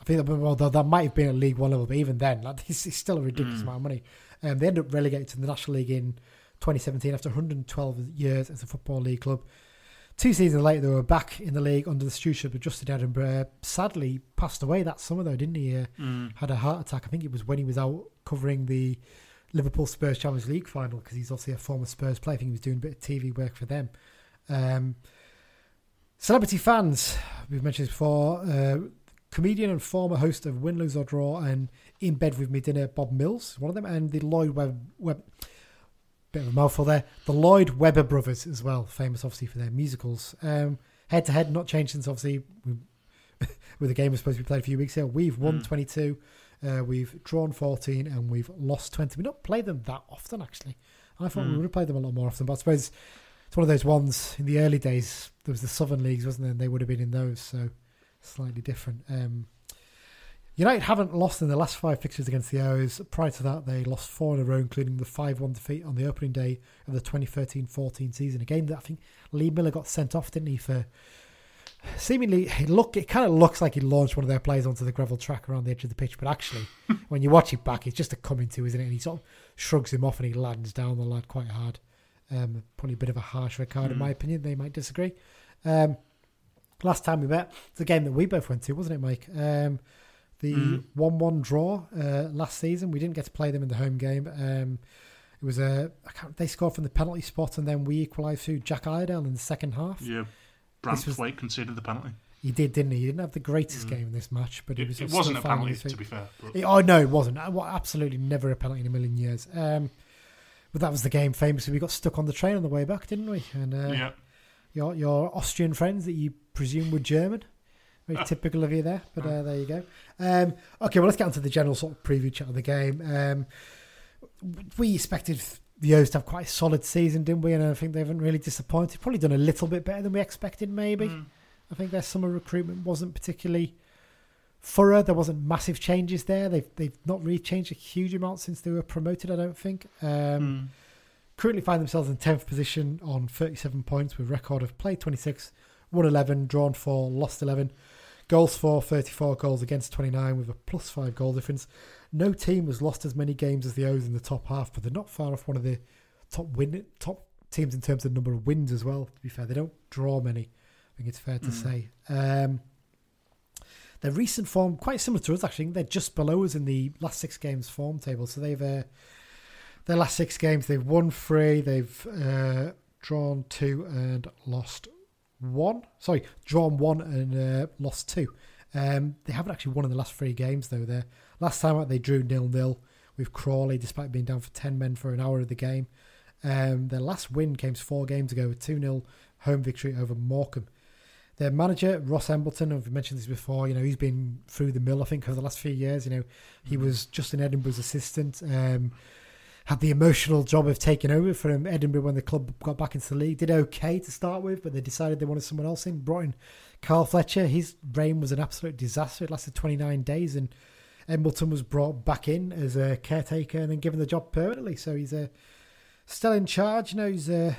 I think that well, that, that might have been at League One level, but even then, like, it's, it's still a ridiculous Mm. amount of money. Um, they ended up relegated to the National League in 2017 after 112 years as a football league club. Two seasons later, they were back in the league under the stewardship of Justin Edinburgh. Sadly, passed away that summer though, didn't he? Uh, Mm. Had a heart attack. I think it was when he was out covering the Liverpool Spurs Champions League final because he's obviously a former Spurs player. I think he was doing a bit of TV work for them. Um, celebrity fans, we've mentioned this before. Uh, comedian and former host of Win, Lose or Draw and In Bed with Medinner, Bob Mills, one of them, and the Lloyd Web, Web bit of a mouthful there. The Lloyd Webber brothers as well, famous obviously for their musicals. Um, head to head, not changed since obviously we, with the game was supposed to be played a few weeks ago. We've won Mm. 22, uh, we've drawn 14, and we've lost 20. We've not played them that often actually. I thought we Mm. would have played them a lot more often, but I suppose it's one of those ones in the early days. There was the Southern Leagues, wasn't there? And they would have been in those, so slightly different. Um, United haven't lost in the last five fixtures against the O's. Prior to that, they lost four in a row, including the 5 1 defeat on the opening day of the 2013 14 season. A game that I think Lee Miller got sent off, didn't he? For seemingly, it, look, it kind of looks like he launched one of their players onto the gravel track around the edge of the pitch, but actually, when you watch it back, it's just a coming to, isn't it? And he sort of shrugs him off and he lands down the lad quite hard. Um, probably a bit of a harsh red card, in Mm. my opinion. They might disagree. Um, last time we met, it's a game that we both went to, wasn't it, Mike? Um, the Mm. one-one draw uh, last season. We didn't get to play them in the home game. Um, it was a I can't, they scored from the penalty spot, and then we equalised through Jack Iredale in the second half. Yeah. This was- Branthwaite conceded the penalty. He did, didn't he? He didn't have the greatest Mm. game in this match, but it, It, was. it still wasn't a penalty, to be fair. But, It- oh no, it wasn't. Uh, Absolutely never a penalty in a million years. Um, but that was the game. Famously, we got stuck on the train on the way back, didn't we? And uh, yeah. your your Austrian friends that you presume were German. Very typical of you there, but uh, there you go. Um, okay, well, let's get on to the general sort of preview chat of the game. Um, we expected the O's to have quite a solid season, didn't we? And I think they haven't really disappointed. Probably done a little bit better than we expected, maybe. Mm. I think their summer recruitment wasn't particularly thorough. There wasn't massive changes there. They've they've not really changed a huge amount since they were promoted. I don't think. Um, Mm. Currently find themselves in tenth position on thirty-seven points with record of played twenty-six, won eleven, drawn four, lost eleven, goals for thirty-four goals against twenty-nine with a plus five goal difference. No team has lost as many games as the O's in the top half, but they're not far off one of the top win top teams in terms of number of wins as well. To be fair, they don't draw many. I think it's fair to Mm. say. Um, their recent form quite similar to us actually. They're just below us in the last six games form table. So they've uh, their last six games they've won three, they've uh, drawn two and lost one. Sorry, drawn one and uh, lost two. Um, they haven't actually won in the last three games though. Their last time out they drew nil nil with Crawley, despite being down for ten men for an hour of the game. Um, their last win came four games ago, a two 0 home victory over Morecambe. Their manager Ross Embleton, I've mentioned this before. You know he's been through the mill. I think over the last few years. You know he was just Justin Edinburgh's assistant. Um, had the emotional job of taking over from Edinburgh when the club got back into the league. Did okay to start with, but they decided they wanted someone else in. Brought in Carl Fletcher. His reign was an absolute disaster. It lasted 29 days, and Embleton was brought back in as a caretaker and then given the job permanently. So he's uh, still in charge. You know, he's uh,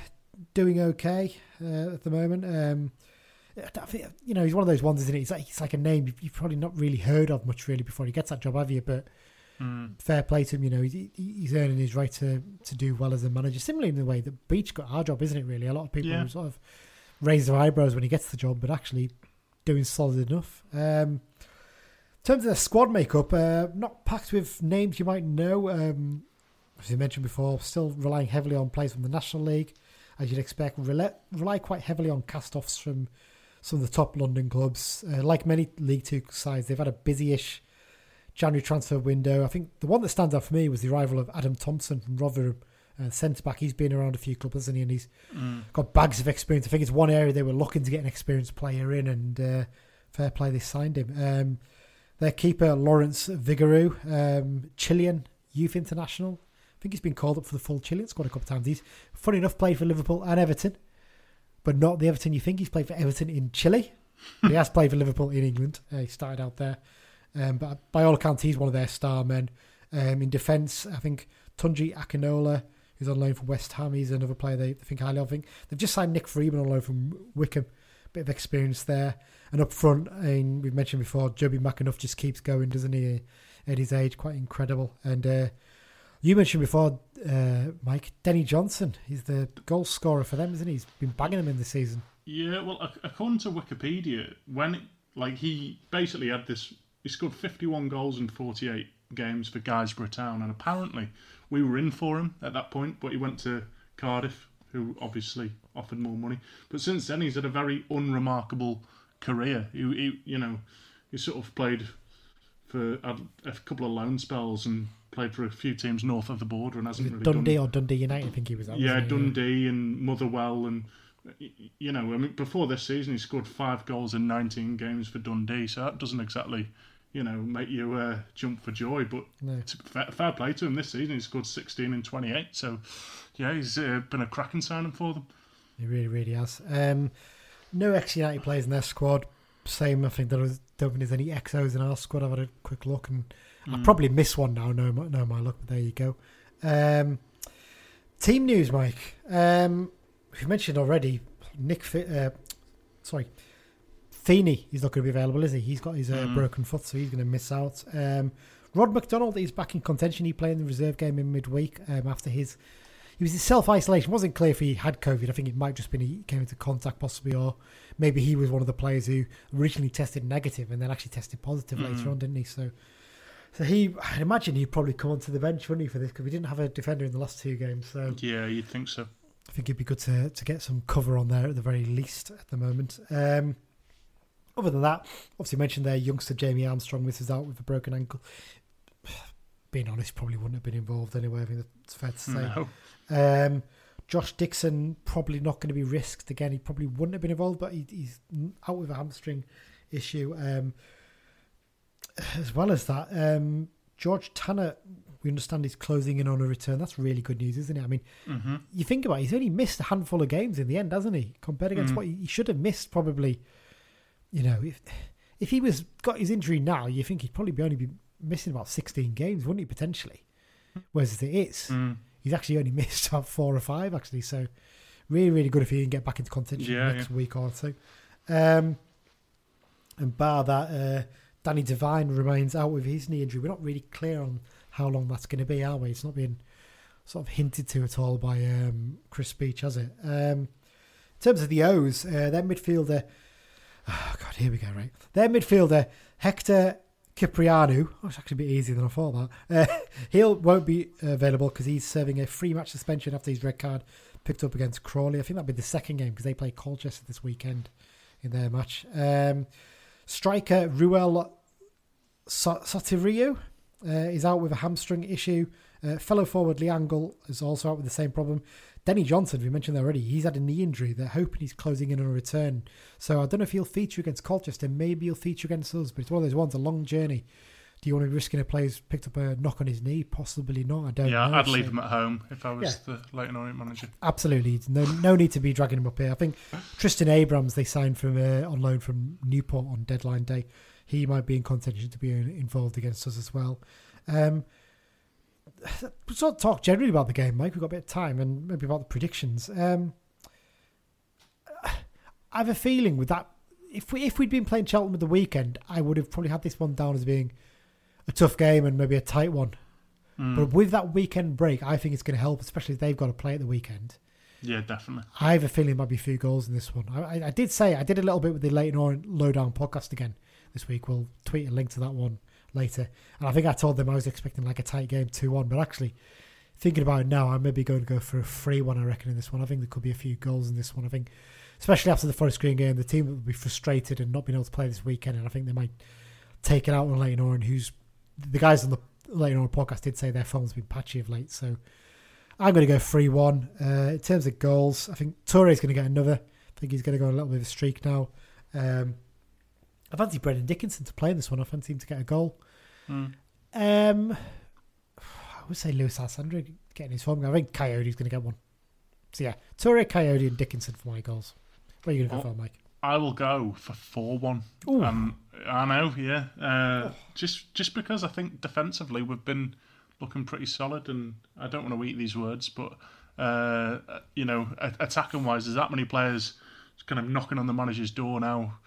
doing okay uh, at the moment. Um, you know, he's one of those ones, isn't he? He's like, he's like a name you've, you've probably not really heard of much, really, before he gets that job, have you? But Mm. fair play to him. You know, he, he- he's earning his right to, to do well as a manager. Similarly, in the way that Beech got our job, isn't it? Really, a lot of people Yeah. sort of raise their eyebrows when he gets the job, but actually doing solid enough. Um, in terms of the squad makeup, uh, not packed with names you might know. Um, as you mentioned before, still relying heavily on players from the National League, as you'd expect. Rely, rely quite heavily on cast-offs from some of the top London clubs. Uh, like many League Two sides, they've had a busy-ish January transfer window. I think the one that stands out for me was the arrival of Adam Thompson from Rotherham, uh, centre back. He's been around a few clubs, hasn't he? And he's Mm. got bags of experience. I think it's one area they were looking to get an experienced player in, and uh, fair play, they signed him. Um, Their keeper, Lawrence Vigouroux, um, Chilean youth international. I think he's been called up for the full Chilean squad a couple of times. He's, funny enough, played for Liverpool and Everton, but not the Everton you think. He's played for Everton in Chile. he has played for Liverpool in England. Uh, he started out there. Um, but by all accounts, he's one of their star men. Um, in defence, I think Tunji Akinola, who's on loan from West Ham, he's another player they, think highly of. I think they've just signed Nick Freeman on loan from Wycombe. Bit of experience there. And up front, I mean, we've mentioned before, Jobi McAnuff just keeps going, doesn't he? At his age, quite incredible. And uh, you mentioned before, uh, Mike, Danny Johnson. He's the goal scorer for them, isn't he? He's been bagging them in the season. Yeah, well, according to Wikipedia, when like he basically had this, he scored 51 goals in 48 games for Guisborough Town, and apparently we were in for him at that point, but he went to Cardiff, who obviously offered more money. But since then, he's had a very unremarkable career. He, he you know, he sort of played for a, a, couple of loan spells and played for a few teams north of the border and hasn't really Dundee done, or Dundee United. I think he was. At, yeah, Dundee and Motherwell and you know, I mean, before this season, he scored five goals in 19 games for Dundee, so that doesn't exactly, you know, make you uh, jump for joy. But no. fair, fair, play to him this season. He scored 16 in 28, so yeah, he's uh, been a cracking signing for them. He really, really has. Um, no ex United players in their squad. Same, I think there was, don't think there's any XOs in our squad. I've had a quick look and mm. I probably missed one now. No, no, my luck, but there you go. Um, team news, Mike. Um, we mentioned already Nick. Uh, sorry, Feeney. He's not going to be available, is he? He's got his uh, mm. broken foot, so he's going to miss out. Um, Rod McDonald is back in contention. He played in the reserve game in midweek um, after his. He was in self isolation. wasn't clear if he had COVID. I think it might just been he came into contact possibly, or maybe he was one of the players who originally tested negative and then actually tested positive mm. later on, didn't he? So, so he, I imagine he'd probably come onto the bench, wouldn't he, for this? Because we didn't have a defender in the last two games. So yeah, you'd think so. I think it'd be good to, to get some cover on there at the very least at the moment. Um, other than that, obviously mentioned there, youngster Jamie Armstrong misses out with a broken ankle. Being honest, probably wouldn't have been involved anyway. I think that's fair to say. No. Um, Josh Dixon probably not going to be risked again. He probably wouldn't have been involved, but he, he's out with a hamstring issue. Um, as well as that, um, George Tanner we understand he's closing in on a return. That's really good news, isn't it? I mean, mm-hmm. you think about it, he's only missed a handful of games in the end, hasn't he? Compared against mm. what he should have missed, probably. You know, if if he was got his injury now, you think he'd probably be only be missing about sixteen games, wouldn't he? Potentially. Whereas it is, mm. he's actually only missed about four or five, actually. So, really, really good if he can get back into contention yeah, next yeah. week or two. Um, and bar that, uh, Danny Devine remains out with his knee injury. We're not really clear on how long that's going to be, are we? It's not been sort of hinted to at all by um, Chris Beech, has it? Um, in terms of the O's, uh, their midfielder, oh God, here we go, right? Their midfielder, Hector Kyprianou, oh, it's actually a bit easier than I thought that. Uh, he won't be available because he's serving a free match suspension after his red card picked up against Crawley. I think that'll be the second game because they play Colchester this weekend in their match. Um, striker Ruel Sotiriou uh, is out with a hamstring issue. Uh, fellow forward Lee Angol is also out with the same problem. Danny Johnson, we mentioned already, he's had a knee injury. They're hoping he's closing in on a return. So I don't know if he'll feature against Colchester. Maybe he'll feature against us, but it's one of those ones, a long journey. Do you want to be risking a player's picked up a knock on his knee? Possibly not. I don't yeah, know. I'd leave him at home if I was yeah. the Leyton Orient manager. Absolutely. No no need to be dragging him up here. I think Tristan Abrahams, they signed from uh, on loan from Newport on deadline day. He might be in contention to be involved against us as well. Um, sort of talk generally about the game, Mike. We've got a bit of time and maybe about the predictions. Um, I have a feeling with that. If we if we'd been playing Cheltenham at the weekend, I would have probably had this one down as being a tough game and maybe a tight one. Mm. But with that weekend break, I think it's going to help, especially if they've got to play at the weekend. Yeah, definitely. I have a feeling there might be a few goals in this one. I, I, did say I did a little bit with the Leyton Orient Lowdown podcast again this week. We'll tweet a link to that one later. And I think I told them I was expecting like a tight game 2 1, but actually, thinking about it now, I'm maybe going to go for a 3 1, I reckon, in this one. I think there could be a few goals in this one. I think, especially after the Forest Green game, the team will be frustrated and not being able to play this weekend. And I think they might take it out on Leyton Orient, who's the guys on the Leyton Orient podcast did say their form's been patchy of late. So I'm going to go 3 1. Uh, in terms of goals, I think Touré's going to get another. I think he's going to go on a little bit of a streak now. Um, I fancy Brennan Dickenson to play in this one. I fancy him to get a goal. Hmm. Um, I would say Lewis Alessandra getting his form. I think Kayode's going to get one. So yeah, Toure, Kayode, and Dickenson for my goals. What are you going to go Oh. for, Mike? I will go for four one. Um, I know, yeah. Uh, Just just because I think defensively we've been looking pretty solid, and I don't want to eat these words, but uh, you know, attacking wise, there's that many players kind of knocking on the manager's door now.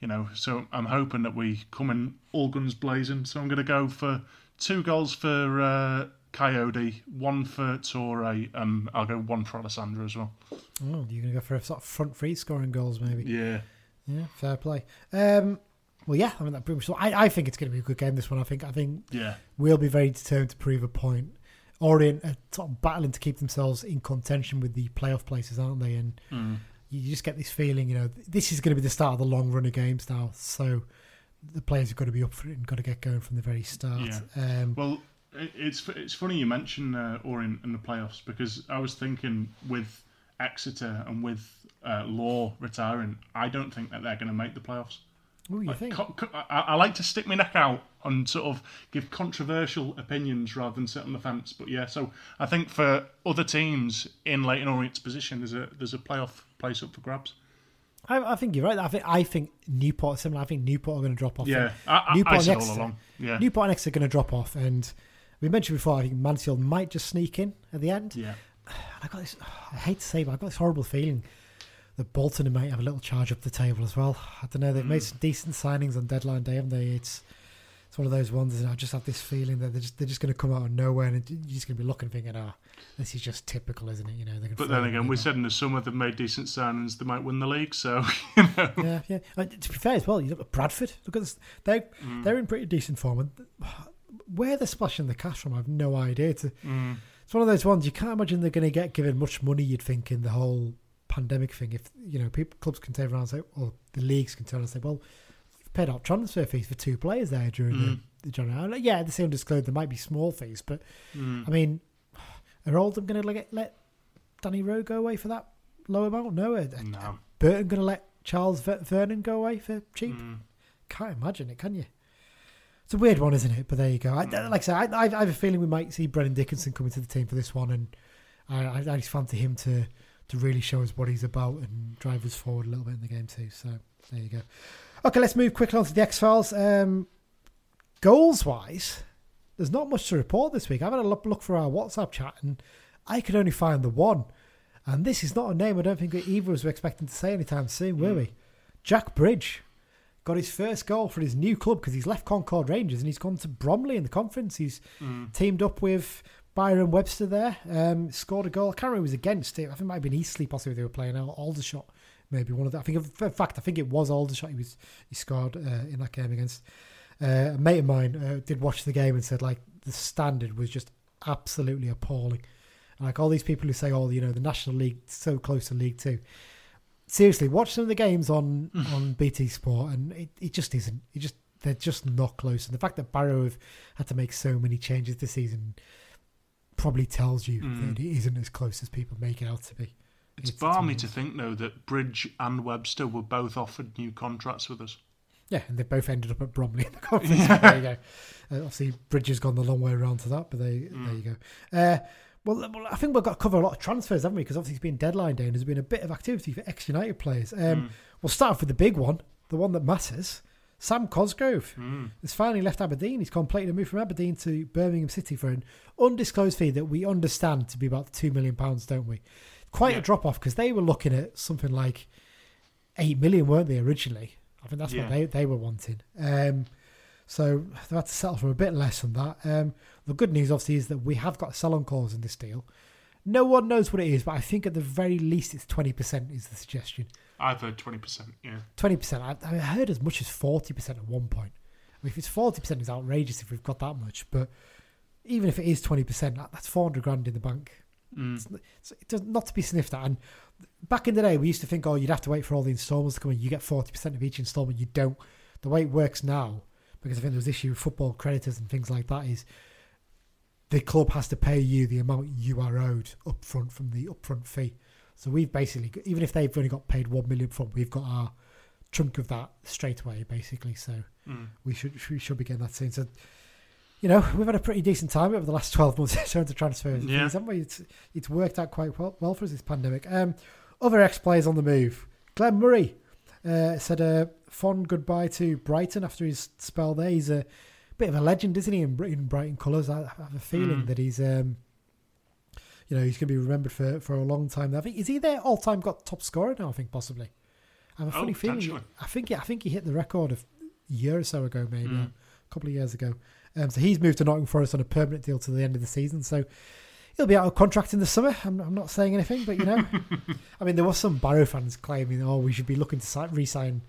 You know, so I'm hoping that we come in all guns blazing. So I'm going to go for two goals for uh, Kayode, one for Toure, and I'll go one for Alessandra as well. Oh, you're going to go for a sort of front three scoring goals, maybe. Yeah. Yeah, fair play. Um, well, yeah, I mean that pretty much. I, I think it's going to be a good game. This one, I think. I think Yeah. we'll be very determined to prove a point. Orient are sort of battling to keep themselves in contention with the playoff places, aren't they? And you just get this feeling, you know, this is going to be the start of the long run of games now. So the players have got to be up for it and got to get going from the very start. Yeah. Um, Well, it's it's funny you mention uh, Orient in the playoffs because I was thinking with Exeter and with uh, Law retiring, I don't think that they're going to make the playoffs. Do you Like, think? co- co- I, I like to stick my neck out and sort of give controversial opinions rather than sit on the fence. But yeah, so I think for other teams in Leyton Orient's position, there's a there's a playoff place up for grabs. I, I think you're right. I think I think Newport similar. I think Newport are going to drop off. Yeah, I, Newport I and said all Exeter. along. Yeah, Newport and Exeter are going to drop off, and we mentioned before. I think Mansfield might just sneak in at the end. yeah. I got this. I hate to say, but I got this horrible feeling that Bolton might have a little charge up the table as well. I don't know. They've made some decent signings on deadline day, haven't they? It's it's one of those ones, and I just have this feeling that they're just they're just going to come out of nowhere, and you're just going to be looking, thinking, "Ah, this is just typical, isn't it?" You know. They're gonna But then again, we said in the summer they've made decent signings. They might win the league. So you know. yeah, yeah. Uh, to be fair as well, you look at Bradford. Look at this. They they're in pretty decent form. And where they're splashing the cash from, I have no idea. To, It's one of those ones you can't imagine they're going to get given much money. You'd think in the whole pandemic thing. If you know, people clubs can turn around and say, or the leagues can turn around and say, well, we've paid out transfer fees for two players there during the, mm. the January. Yeah, the same disclosed there might be small fees, but mm. I mean, are Oldham going to let let Danny Rowe go away for that low amount? No, are, No. Burton going to let Charles Vernam go away for cheap? Mm. Can't imagine it, can you? It's a weird one, isn't it? But there you go. I, mm. like I said, I, I have a feeling we might see Brennan Dickenson coming to the team for this one, and I, I just fancy him to to really show us what he's about and drive us forward a little bit in the game too. So there you go. Okay, let's move quickly on to the X Files. Um, goals wise, there's not much to report this week. I've had a look, for our WhatsApp chat, and I could only find the one. And this is not a name I don't think either of us were expecting to say anytime soon, were we? Jack Bridge got his first goal for his new club because he's left Concord Rangers and he's gone to Bromley in the conference. He's teamed up with Byron Webster there, um, scored a goal. I can't remember who was against it. I think it might have been Eastleigh possibly they were playing. Aldershot, maybe one of them. I think, in fact, I think it was Aldershot he was he scored uh, in that game against. Uh, a mate of mine uh, did watch the game and said like the standard was just absolutely appalling. Like all these people who say, "Oh, you know, the National League so close to League Two. Seriously, watch some of the games on on BT Sport, and it, it just isn't. It just they're just not close. And the fact that Barrow have had to make so many changes this season probably tells you that it isn't as close as people make it out to be. It's balmy to think, though, that Bridge and Webster were both offered new contracts with us. Yeah, and they both ended up at Bromley in the conference. There you go. Uh, obviously, Bridge has gone the long way around to that, but they, there you go. Uh, well, well, I think we've got to cover a lot of transfers, haven't we? Because obviously it's been deadline day and there's been a bit of activity for ex United players. Um, We'll start off with the big one, the one that matters. Sam Cosgrove has finally left Aberdeen. He's completed a move from Aberdeen to Birmingham City for an undisclosed fee that we understand to be about £2 million, don't we? Quite Yeah. a drop off because they were looking at something like 8 million, weren't they, originally? I think that's Yeah. what they, they were wanting. Um, so they had to settle for a bit less than that. Um, the good news, obviously, is that we have got a sell-on clause in this deal. No one knows what it is, but I think at the very least it's 20% is the suggestion. I've heard 20%, yeah. 20%. I, I heard as much as 40% at one point. I mean, if it's 40%, it's outrageous if we've got that much. But even if it is 20%, that, that's 400 grand in the bank. Mm. It's, it's, it does not to be sniffed at. And back in the day, we used to think, oh, you'd have to wait for all the instalments to come in. You get 40% of each instalment. You don't. The way it works now, because I think there was issue with football creditors and things like that, is the club has to pay you the amount you are owed upfront from the upfront fee. So we've basically, even if they've only got paid one million from, we've got our chunk of that straight away, basically. So Mm. we should we should be getting that soon. So, you know, we've had a pretty decent time over the last twelve months trying to transfer Yeah. things, haven't we? It's it's worked out quite well, well for us this pandemic. Um, other ex players on the move. Glenn Murray uh, said a fond goodbye to Brighton after his spell there. He's a bit of a legend, isn't he? In, in Brighton colours, I, I have a feeling Mm. that he's. Um, you know, he's going to be remembered for, for a long time. I think is he their all time got top scorer now? I think possibly. I have a Oh, funny feeling. I think I think he hit the record of a year or so ago, maybe Mm. a couple of years ago. Um, so he's moved to Nottingham Forest on a permanent deal to the end of the season. So he'll be out of contract in the summer. I'm, I'm not saying anything, but you know, I mean, there was some Barrow fans claiming, "Oh, we should be looking to re-sign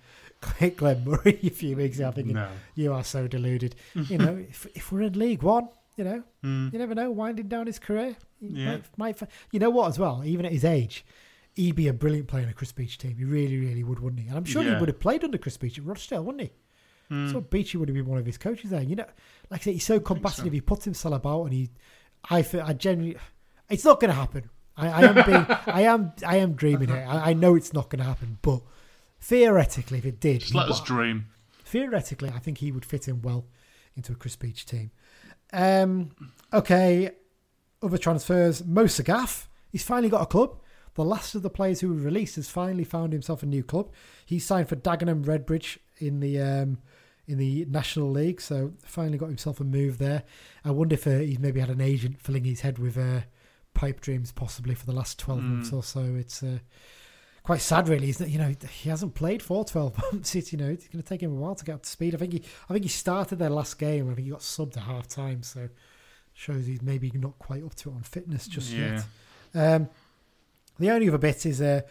Glenn Murray a few weeks ago." I'm thinking, No. you are so deluded. You know, if if we're in League One, you know, Mm. you never know, winding down his career. Yeah. Might, might, you know what, as well, even at his age, he'd be a brilliant player in a Chris Beech team. He really, really would, wouldn't he? And I'm sure he would have played under Chris Beech at Rochdale, wouldn't he? Mm. So Beechy would have been one of his coaches there. You know, like I said, he's so combative. so. He puts himself about, and he, I, feel, I genuinely, it's not going to happen. I, I am being, I am, I am dreaming it. I, I know it's not going to happen, but theoretically, if it did, Just let us dream. theoretically, I think he would fit in well into a Chris Beech team. Um, okay, other transfers. Mo Sagaf, he's finally got a club. The last of the players who were released has finally found himself a new club. He signed for Dagenham Redbridge in the um, in the National League, so finally got himself a move there. I wonder if uh, he's maybe had an agent filling his head with uh, pipe dreams, possibly for the last twelve months or so. It's uh, quite sad, really. Is that you know he hasn't played for twelve months. It's you know it's going to take him a while to get up to speed. I think he I think he started their last game. I think he got subbed at half time, so shows he's maybe not quite up to it on fitness just Yeah. yet. Um, the only other bit is uh,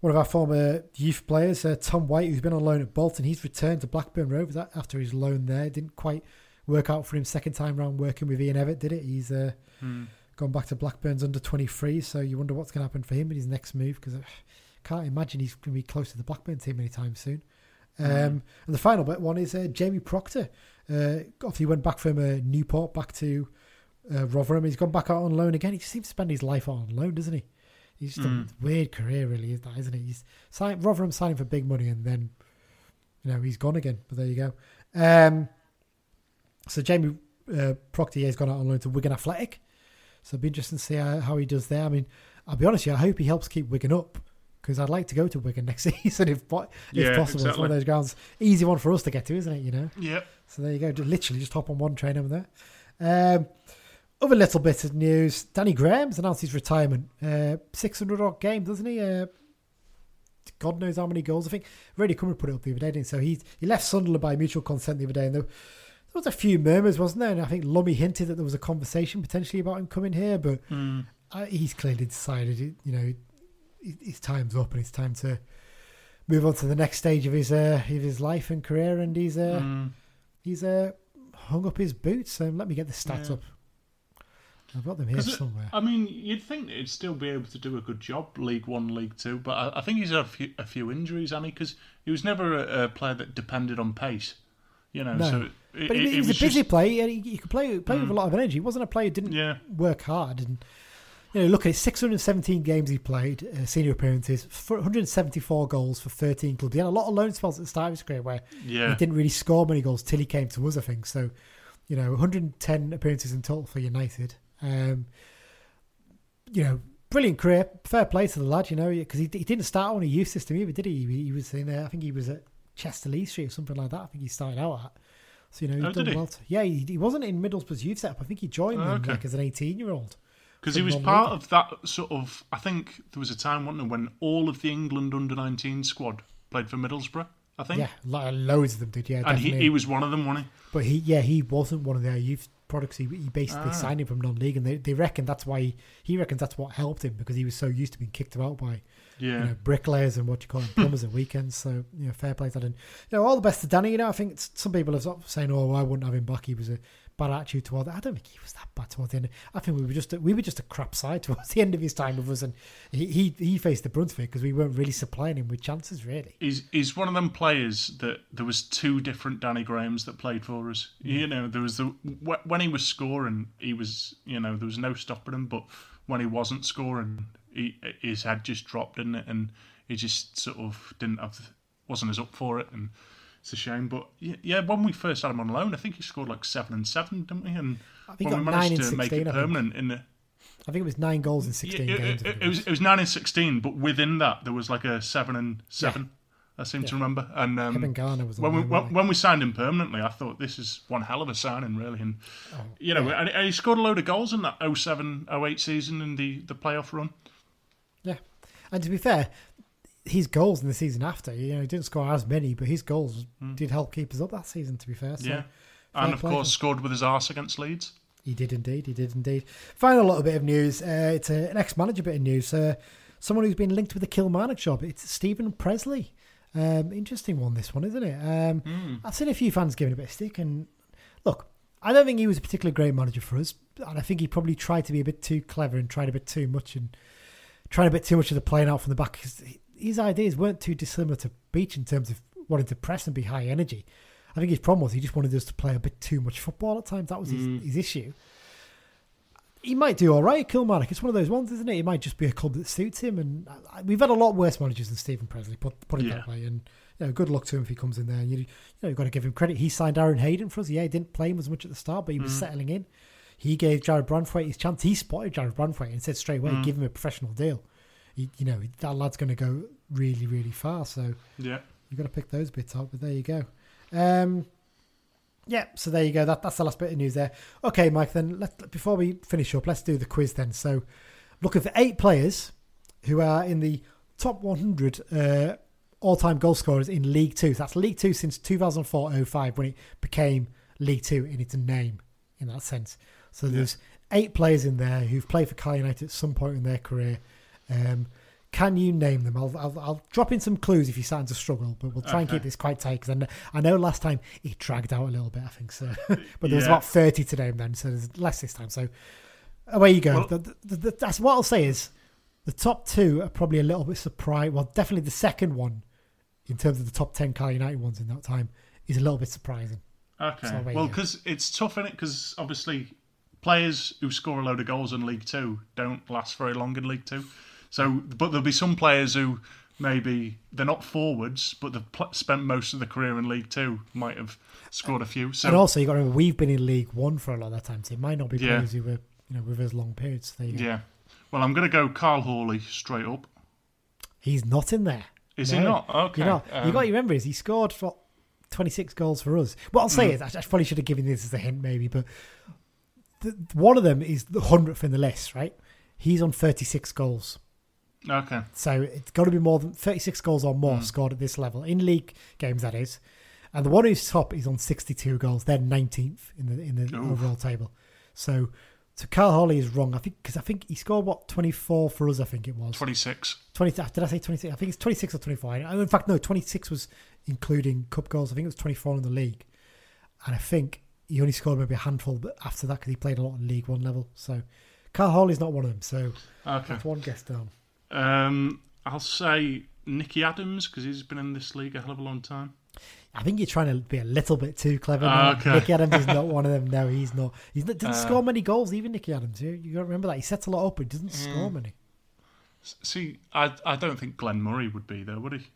one of our former youth players, uh, Tom White, who's been on loan at Bolton. He's returned to Blackburn Rovers after his loan there. Didn't quite work out for him second time round working with Ian Evatt, did it? He's uh, Mm. gone back to Blackburn's under 23, so you wonder what's going to happen for him in his next move because I can't imagine he's going to be close to the Blackburn team anytime soon. Um, And the final bit one is uh, Jamie Proctor. Uh, obviously, went back from uh, Newport back to uh, Rotherham. He's gone back out on loan again. He just seems to spend his life out on loan, doesn't he? He's just Mm. a weird career, really, is that, isn't it? He's sign, Rotherham signing for big money and then, you know, he's gone again. But there you go. Um, so Jamie uh, Proctor has gone out on loan to Wigan Athletic. So it'll be interesting to see how, how he does there. I mean, I'll be honest with you, I hope he helps keep Wigan up because I'd like to go to Wigan next season if, po- if Yeah, possible. It's one of those grounds, easy one for us to get to, isn't it? You know. Yep. So there you go. Literally just hop on one train over there. Um, other little bit of news: Danny Graham's announced his retirement. Uh, Six hundred odd games, doesn't he? Uh, God knows how many goals. I think Reddy Cumber put it up the other day. Didn't he? So he he left Sunderland by mutual consent the other day, and there, there was a few murmurs, wasn't there? And I think Lummy hinted that there was a conversation potentially about him coming here, but Mm. uh, he's clearly decided, you know, his- time's up and it's time to move on to the next stage of his uh, of his life and career. And he's uh, Mm. he's uh, hung up his boots. So let me get the stats Yeah. up. I've got them here 'Cause it- somewhere. I mean, you'd think that he'd still be able to do a good job, League One, League Two, but I, I think he's had a few, a few injuries, and he because he was never a, a player that depended on pace, you know. No. So it, but he, it- he was, was a busy just- player. He, he could play play with a lot of energy. He wasn't a player who didn't Yeah, work hard. And you know, look at it, 617 games he played, uh, senior appearances, for 174 goals for 13 clubs. He had a lot of loan spells at the start of his career where he didn't really score many goals till he came to us, I think. So, you know, 110 appearances in total for United. Um, you know, brilliant career. Fair play to the lad, you know, because he, he didn't start on a youth system either, did he? He, he was in, uh, I think he was at Chester-le-Street or something like that. I think he started out at. So, you know, he's Oh, done well. To, yeah, he, he wasn't in Middlesbrough's youth setup. I think he joined Oh, them okay. like as an 18 year old. Because he was part of that sort of. I think there was a time, wasn't there, when all of the England under nineteen squad played for Middlesbrough. I think, Yeah, lo- loads of them did. Yeah, and he, definitely. he was one of them, wasn't he? But he, yeah, he wasn't one of their youth products. He, he basically Ah. signed him from non-league, and they, they reckon that's why he, he reckons that's what helped him because he was so used to being kicked about by? Yeah, you know bricklayers and what you call them plumbers at weekends. So you know, fair play to that. And you know, all the best to Danny. You know, I think it's, some people are sort of saying, "Oh, I wouldn't have him back. He was a bad attitude toward." I don't think he was that bad towards the end. I think we were just a, we were just a crap side towards the end of his time with us, and he he, he faced the brunt of it because we weren't really supplying him with chances, really. he's he's one of them players that there was two different Danny Grahams that played for us. Mm. You know, there was the when he was scoring, he was you know there was no stopping him, but when he wasn't scoring, he, his head just dropped, didn't it? And he just sort of didn't have wasn't as up for it, and it's a shame. But yeah, when we first had him on loan, I think he scored like seven and seven, didn't we? And I think when we managed to make 16, it I think. permanent in the I think it was nine goals in Yeah, 16 it, games. It, it was it was nine and sixteen, but within that there was like a seven and seven. I seem to remember. And um, and Garner was when we when, when we signed him permanently, I thought this is one hell of a signing, really. And Oh, you know, and, and he scored a load of goals in that 07, 08 season in the the playoff run. Yeah. And to be fair, his goals in the season after, you know, he didn't score as many, but his goals did help keep us up that season, to be fair. So yeah, and of course scored with his arse against Leeds. He did indeed. He did indeed. Final little bit of news. Uh, it's a, an ex-manager bit of news. Uh, someone who's been linked with the Kilmarnock job. It's Steven Pressley. Um, interesting one, this one, isn't it? Um, Hmm. I've seen a few fans giving a bit of stick. And look, I don't think he was a particularly great manager for us. And I think he probably tried to be a bit too clever and tried a bit too much and tried a bit too much of the playing out from the back. Because his ideas weren't too dissimilar to Beech in terms of wanting to press and be high energy. I think his problem was he just wanted us to play a bit too much football at times. That was his, mm. his issue. He might do all right Kilmarnock. It's one of those ones, isn't it? It might just be a club that suits him. And I- we've had a lot worse managers than Steven Pressley, put, put it Yeah. that way. And you know, good luck to him if he comes in there. And you, you know, you've got to give him credit. He signed Aaron Hayden for us. Yeah, he didn't play him as much at the start, but he was mm. settling in. He gave Jarrad Branthwaite his chance. He spotted Jarrad Branthwaite and said straight away, mm. give him a professional deal. You know, that lad's going to go really, really far. So Yeah, You've got to pick those bits out, but there you go. Um, yeah, so there you go. That that's the last bit of news there. Okay, Mike. Then let before we finish up, let's do the quiz then. So, looking for eight players who are in the top 100 uh, all-time goal scorers in League Two. So that's League Two since 2004-05 when it became League Two in its name, in that sense. So there's eight players in there who've played for Cal United at some point in their career. Um, can you name them? I'll, I'll, I'll drop in some clues if you're starting to struggle, but we'll try and keep this quite tight because I know, I know last time it dragged out a little bit, I think so. but there was Yeah. about 30 today then, so there's less this time. So away you go. Well- The- the- the- that's what I'll say is the top two are probably a little bit surprised. Well, definitely the second one in terms of the top 10 Cal United ones in that time is a little bit surprising. Okay. So well, because it's tough in it because obviously players who score a load of goals in League Two don't last very long in League Two. So, but there'll be some players who maybe they're not forwards, but they've pl- spent most of the career in League Two. Might have scored a few. So and also, you got to remember, we've been in League One for a lot of that time, so it might not be Yeah. players who were you know with us long periods. Go. yeah. Well, I'm going to go Karl Hawley straight up. He's not in there. Is No. he not? Okay. You know, you um, got to remember is he scored for 26 goals for us. What I'll Mm. say is, I I probably should have given this as a hint, maybe, but the, one of them is the hundredth in the list, right? He's on 36 goals, Okay. so it's got to be more than 36 goals or Mm. more scored at this level in league games. That is, and the one who's top is on 62 goals. They're 19th in the in the Oof. overall table. So, so Karl Hawley is wrong. I think because I think he scored what 24 for us. I think it was. 26. 20 did I say 26 I think it's 26 or 24 in fact no 26 was including cup goals I think it was 24 in the league and I think he only scored maybe a handful but after that because he played a lot in League One level so Karl Hawley's not one of them so Okay. that's one guess down Um, I'll say Nicky Adams because he's been in this league a hell of a long time. I think you're trying to be a little bit too clever now. okay. Nicky Adams is not one of them no he's not he didn't Uh, score many goals even Nicky Adams you, you got to remember that he sets a lot up but he doesn't score Mm. many See, I I don't think Glenn Murray would be there, would he?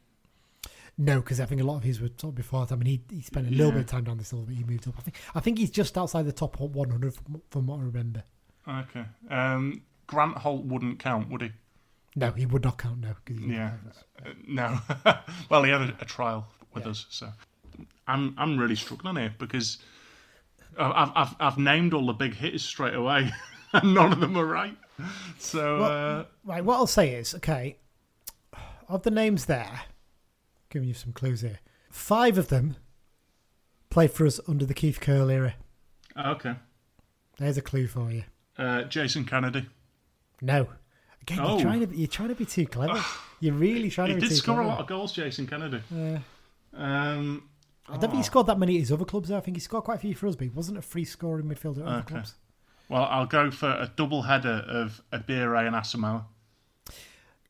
No, because I think a lot of his were sort of before that. I mean, he, he spent a little Yeah. bit of time down this level, but he moved up. I think I think he's just outside the top 100 from, from what I remember. Okay. Um, Grant Holt wouldn't count, would he? No, he would not count. No, Yeah. Uh, no. well, he had a, a trial with us, so I'm I'm really struggling here because I've I've I've named all the big hitters straight away, and none of them are right. So uh, Right, what I'll say is, okay, of the names there, giving you some clues here, five of them played for us under the Keith Curle era. okay. There's a clue for you. Uh, Jason Kennedy. No, again, Oh. you're trying to you're trying to be too clever. You're really trying He to be did too score clever. a lot of goals, Jason Kennedy. Yeah. Um, I don't think he scored that many at his other clubs. Though. I think he scored quite a few for us, but he wasn't a free scoring midfielder at other Okay. clubs. well, I'll go for a double header of Ibehre and Asamoah.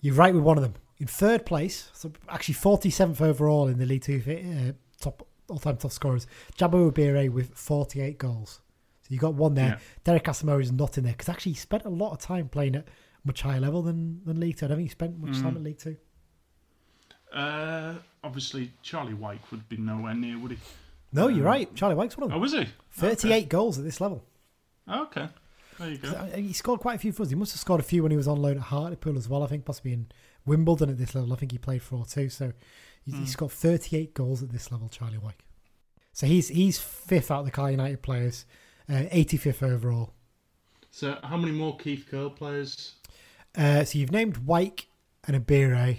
You're right with one of them. In third place, so actually 47th overall in the League Two uh, top all-time top scorers, Jabo Ibehre with 48 goals. So you got one there. Yeah. Derek Asamoah is not in there because actually he spent a lot of time playing at much higher level than, than League Two. I don't think he spent much Mm. time at League Two. Uh, obviously, Charlie Wyke would be nowhere near, would he? No, you're right. Charlie Wyke's one of them. Oh, was he? 38 goals at this level. Okay. There you go. Uh, He scored quite a few for us. He must have scored a few when he was on loan at Hartlepool as well. I think possibly in Wimbledon at this level. I think he played for two. So he, he scored 38 goals at this level, Charlie Wyke. So he's he's fifth out of the Car United players, uh, 85th overall. So, how many more Keith Curle players? Uh, so you've named Wyke and Ibehre.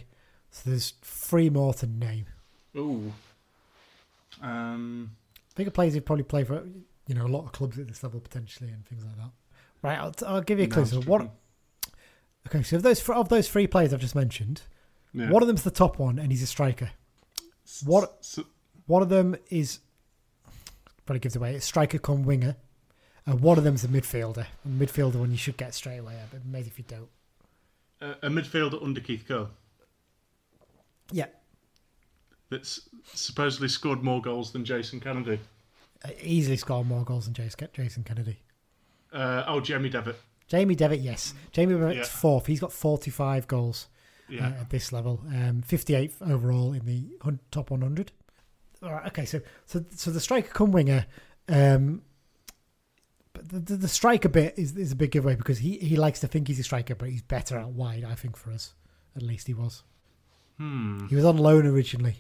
So there's three more to name. Ooh. Um, Bigger players who probably play for you know a lot of clubs at this level potentially and things like that. Right, I'll, I'll give you a clue. So what? Okay, so of those of those three players I've just mentioned, Yeah. one of them's the top one and he's a striker. what- So, One of them is probably gives away. It's striker come winger, and one of them's a midfielder. A midfielder one you should get straight away, but maybe if you don't. A midfielder under Keith Curle Yeah, that's supposedly scored more goals than Jason Kennedy. uh, easily scored more goals than Jason Jason Kennedy. Uh, oh, Jamie Devitt. Jamie Devitt, yes. Jamie Devitt's Yeah. fourth. He's got 45 goals Yeah. uh, at this level. Um, 58th overall in the hun- top 100. All right, okay, so so so the striker come winger. Um, but the, the, the striker bit is, is a big giveaway because he, he likes to think he's a striker, but he's better out wide, I think, for us. At least he was. Hmm. He was on loan originally.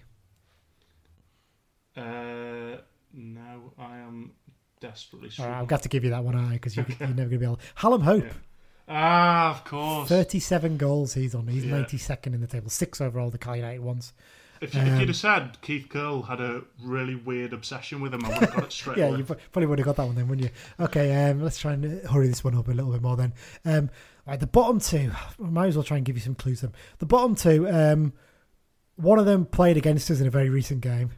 Uh, now I am desperately All struggling. right, I've got to give you that one eye because you, you're never going to be able. Hallam Hope, Yeah. Ah, of course. 37 goals he's on. He's Yeah. 92nd in the table, six overall, the Car United ones. If, you, if you'd Um, have said Keith Curle had a really weird obsession with him, I would have got it straight Yeah, away. you probably would have got that one then, wouldn't you? Okay, um, let's try and hurry this one up a little bit more then. Um, right, the bottom two, I might as well try and give you some clues. Then the bottom two, um, one of them played against us in a very recent game.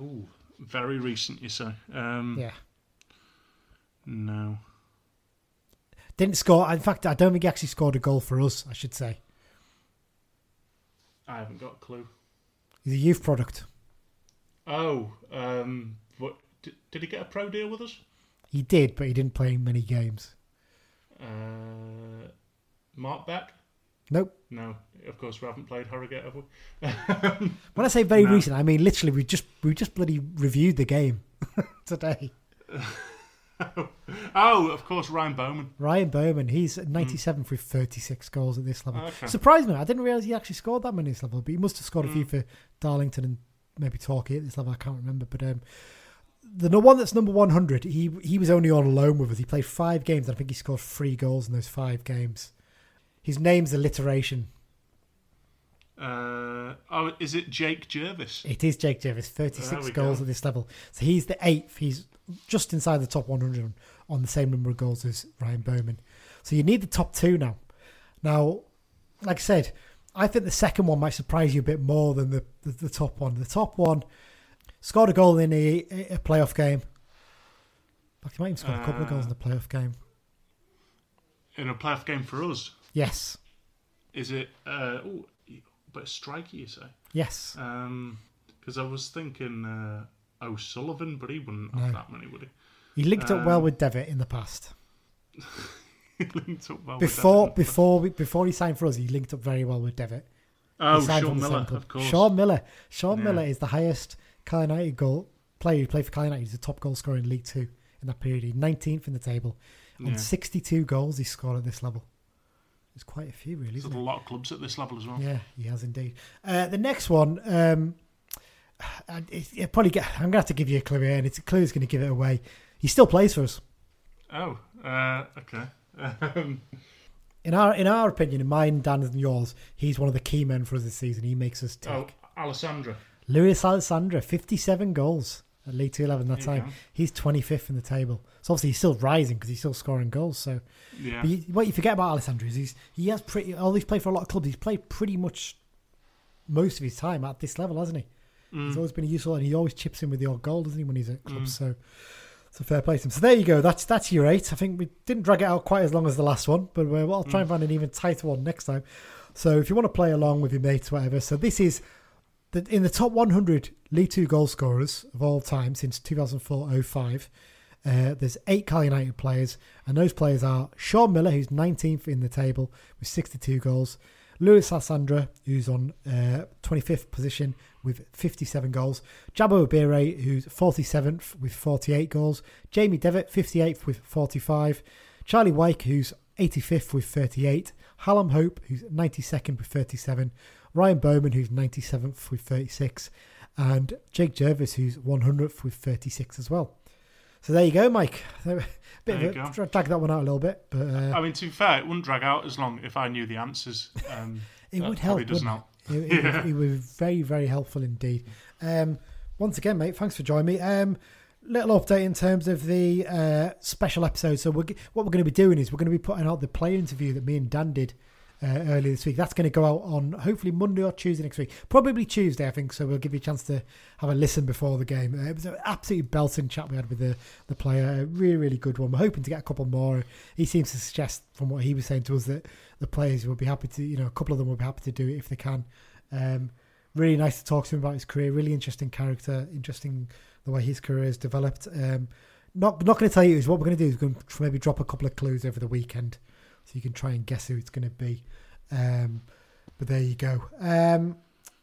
Ooh, very recent, you say? Um, Yeah, No. didn't score. In fact, I don't think he actually scored a goal for us. I should say I haven't got a clue. He's a youth product. Oh, um, what did, did he get a pro deal with us? He did, but he didn't play many games. Uh, Mark Beck? Nope. No, of course we haven't played Harrogate, have we? When I say very No. recent, I mean literally we just we just bloody reviewed the game today. oh, of course Ryan Bowman. Ryan Bowman, he's 97th with 36 goals at this level. Okay. Surprised me. I didn't realise he actually scored that many at this level, but he must have scored a Mm. few for Darlington and maybe Torquay at this level. I can't remember. But um, the one that's number 100, he he was only on loan with us. He played five games. and I think he scored three goals in those five games. His name's alliteration. Uh, oh, is it Jake Jervis? It is Jake Jervis, 36 goals go. at this level. So he's the eighth. He's just inside the top 100 on, the same number of goals as Ryan Bowman. So you need the top two now. Now, like I said, I think the second one might surprise you a bit more than the, the, the top one. The top one scored a goal in a, a playoff game. In fact, he might even scored a couple of goals in the playoff game. In a playoff game for us? Yes. Is it? Uh, oh, but striker, you say? Yes. Because I was thinking uh, O'Sullivan, but he wouldn't have No. that many, would he? He linked up well Um, with Devitt in the past. He linked up well with Before before we, before he signed for us, he linked up very well with Devitt. Oh, Shaun from the same Miller, of course. Shaun Miller. Shaun Yeah. Miller is the highest Car United goal player who played for Car United. He's the top goal scorer in League Two in that period. He's 19th in the table. Yeah. And 62 goals he scored at this level. It's quite a few, really, There's a lot of clubs at this level as well. Yeah, he has indeed. Uh, the next one, um, it, it probably get, I'm going to have to give you a clue here, and it's a clue is going to give it away. He still plays for us. Oh, uh, okay. Um, In our in our opinion, in mine, Dan's, and yours, he's one of the key men for us this season. He makes us tick. oh, Alessandra. Lewis Alessandra, 57 goals at League 211 that time. go. He's 25th in the table. So obviously he's still rising because he's still scoring goals. So Yeah. but you, what you forget about Alessandra is he's, he has pretty, although he's played for a lot of clubs, he's played pretty much most of his time at this level, hasn't he? Mm. He's always been useful and he always chips in with the odd goal, doesn't he, when he's at clubs? So it's a fair play to him. So there you go. That's that's your eight. I think we didn't drag it out quite as long as the last one, but we'll I'll try and find an even tighter one next time. So if you want to play along with your mates, whatever. So this is the, in the top 100 League Two goal scorers of all time since 2004-05. Uh, there's eight Cal United players, and those players are Shaun Miller, who's 19th in the table with 62 goals, Lewis Alessandra, who's on uh, 25th position with 57 goals. Jabo Ibehre, who's 47th with 48 goals. Jamie Devitt, 58th with 45. Charlie Wyke, who's 85th with 38. Hallam Hope, who's 92nd with 37. Ryan Bowman, who's 97th with 36. And Jake Jervis, who's 100th with 36 as well. So there you go, Mike. Bit There of a, drag that one out a little bit, but uh, I mean, to be fair, it wouldn't drag out as long if I knew the answers. Um, it would help. probably doesn't help. It, be very, very helpful indeed. Um, once again, mate, thanks for joining me. Um, little update in terms of the uh, special episode. So we're, what we're going to be doing is we're going to be putting out the player interview that me and Dan did uh, earlier this week. That's going to go out on hopefully Monday or Tuesday next week. Probably Tuesday, I think. So we'll give you a chance to have a listen before the game. Uh, it was an absolutely belting chat we had with the, the player. A really, really good one. We're hoping to get a couple more. He seems to suggest, from what he was saying to us, that the players will be happy to, you know, a couple of them will be happy to do it if they can. Um, really nice to talk to him about his career. Really interesting character. Interesting the way his career has developed. Um, not not going to tell you is what we're going to do is going to maybe drop a couple of clues over the weekend, so you can try and guess who it's going to be. Um, but there you go. Um,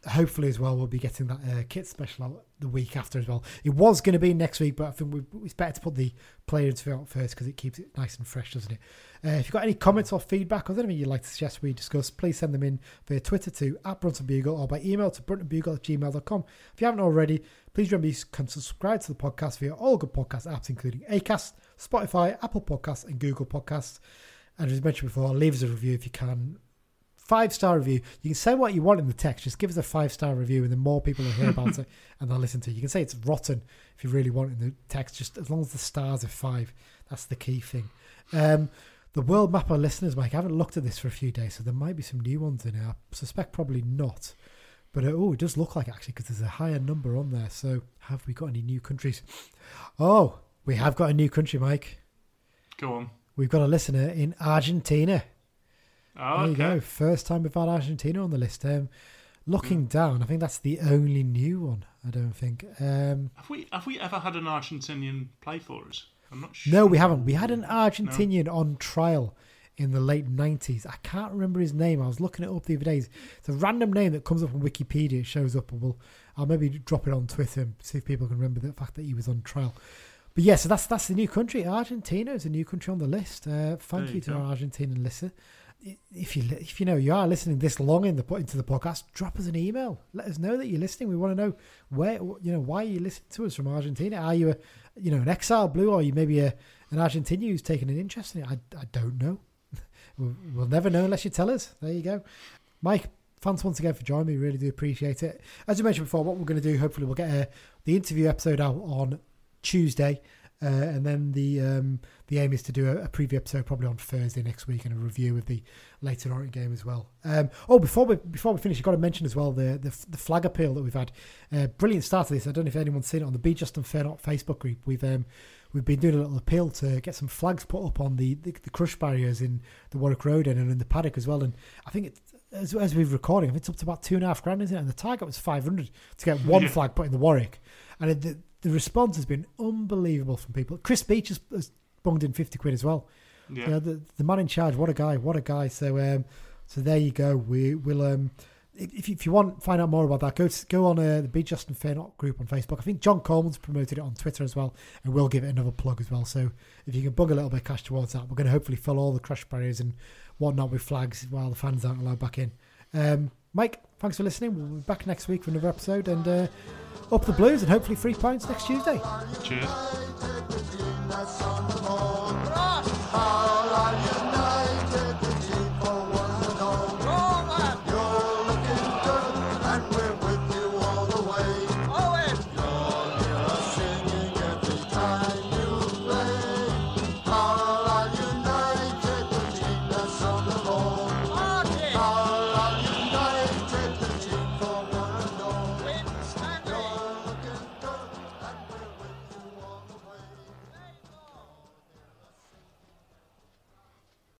hopefully as well we'll be getting that uh, kit special out the week after as well. It was going to be next week, but I think we, it's better to put the player interview out first because it keeps it nice and fresh, doesn't it? Uh, if you've got any comments or feedback or anything you'd like to suggest we discuss, please send them in via Twitter to at Brunton Bugle or by email to bruntonbugle at gmail.com. If you haven't already, please remember you can subscribe to the podcast via all good podcast apps, including Acast, Spotify, Apple Podcasts, and Google Podcasts. And as mentioned before, leave us a review if you can. Five star review. You can say what you want in the text. Just give us a five star review, and the more people will hear about it and they'll listen to it. You can say it's rotten if you really want in the text. Just as long as the stars are five, that's the key thing. Um, the world map of listeners, Mike. I haven't looked at this for a few days, so there might be some new ones in there. I suspect probably not. But uh, oh, it does look like it, actually because there's a higher number on there. So have we got any new countries? Oh, we have got a new country, Mike. Go on. We've got a listener in Argentina. Oh, There you okay. go. First time we've had Argentina on the list. Um, looking down, I think that's the only new one. I don't think. Um, Have we have we ever had an Argentinian play for us? I'm not sure. no, we haven't. We had an Argentinian on trial in the late nineties. I can't remember his name. I was looking it up the other day. It's a random name that comes up on Wikipedia. It shows up, we'll I'll maybe drop it on Twitter and see if people can remember the fact that he was on trial. But yeah, so that's that's the new country. Argentina is a new country on the list. Uh, thank you you to go. our Argentinian listener. If you if you know you are listening this long in the into the podcast, drop us an email. Let us know that you're listening. We want to know where you know why you listening to us from Argentina. Are you a you know an exile blue, or are you maybe a an Argentinian who's taken an interest in it? I, I don't know. we'll, we'll never know unless you tell us. There you go, Mike. Thanks once again for joining me. Really do appreciate it. As you mentioned before, what we're going to do, hopefully, we'll get uh, the interview episode out on Tuesday, uh, and then the um, the aim is to do a, a preview episode probably on Thursday next week and a review of the Leyton Orient game as well. Um, oh, before we before we finish, you've got to mention as well the the, the flag appeal that we've had. Uh, brilliant start to this. I don't know if anyone's seen it on the Be Just and Fear Not Facebook group. We've um, we've been doing a little appeal to get some flags put up on the, the, the crush barriers in the Warwick Road and in the paddock as well. And I think as, as we've recording, I think it's up to about two and a half grand, isn't it? And the target was 500 to get one Yeah. flag put in the Warwick. And it, the, response has been unbelievable from people. Chris Beech has, has bunged in 50 quid as well. Yeah. You know, the, the man in charge, what a guy, what a guy. So um, so there you go. We will um, if, if you want find out more about that, go to, go on uh, the Be Justin and Fair Not group on Facebook. I think John Coleman's promoted it on Twitter as well, and we'll give it another plug as well. So if you can bug a little bit of cash towards that, we're going to hopefully fill all the crash barriers and whatnot with flags while the fans aren't allowed back in. Um, Mike, thanks for listening. We'll be back next week for another episode and uh, up the blues and hopefully three points next Tuesday. Cheers.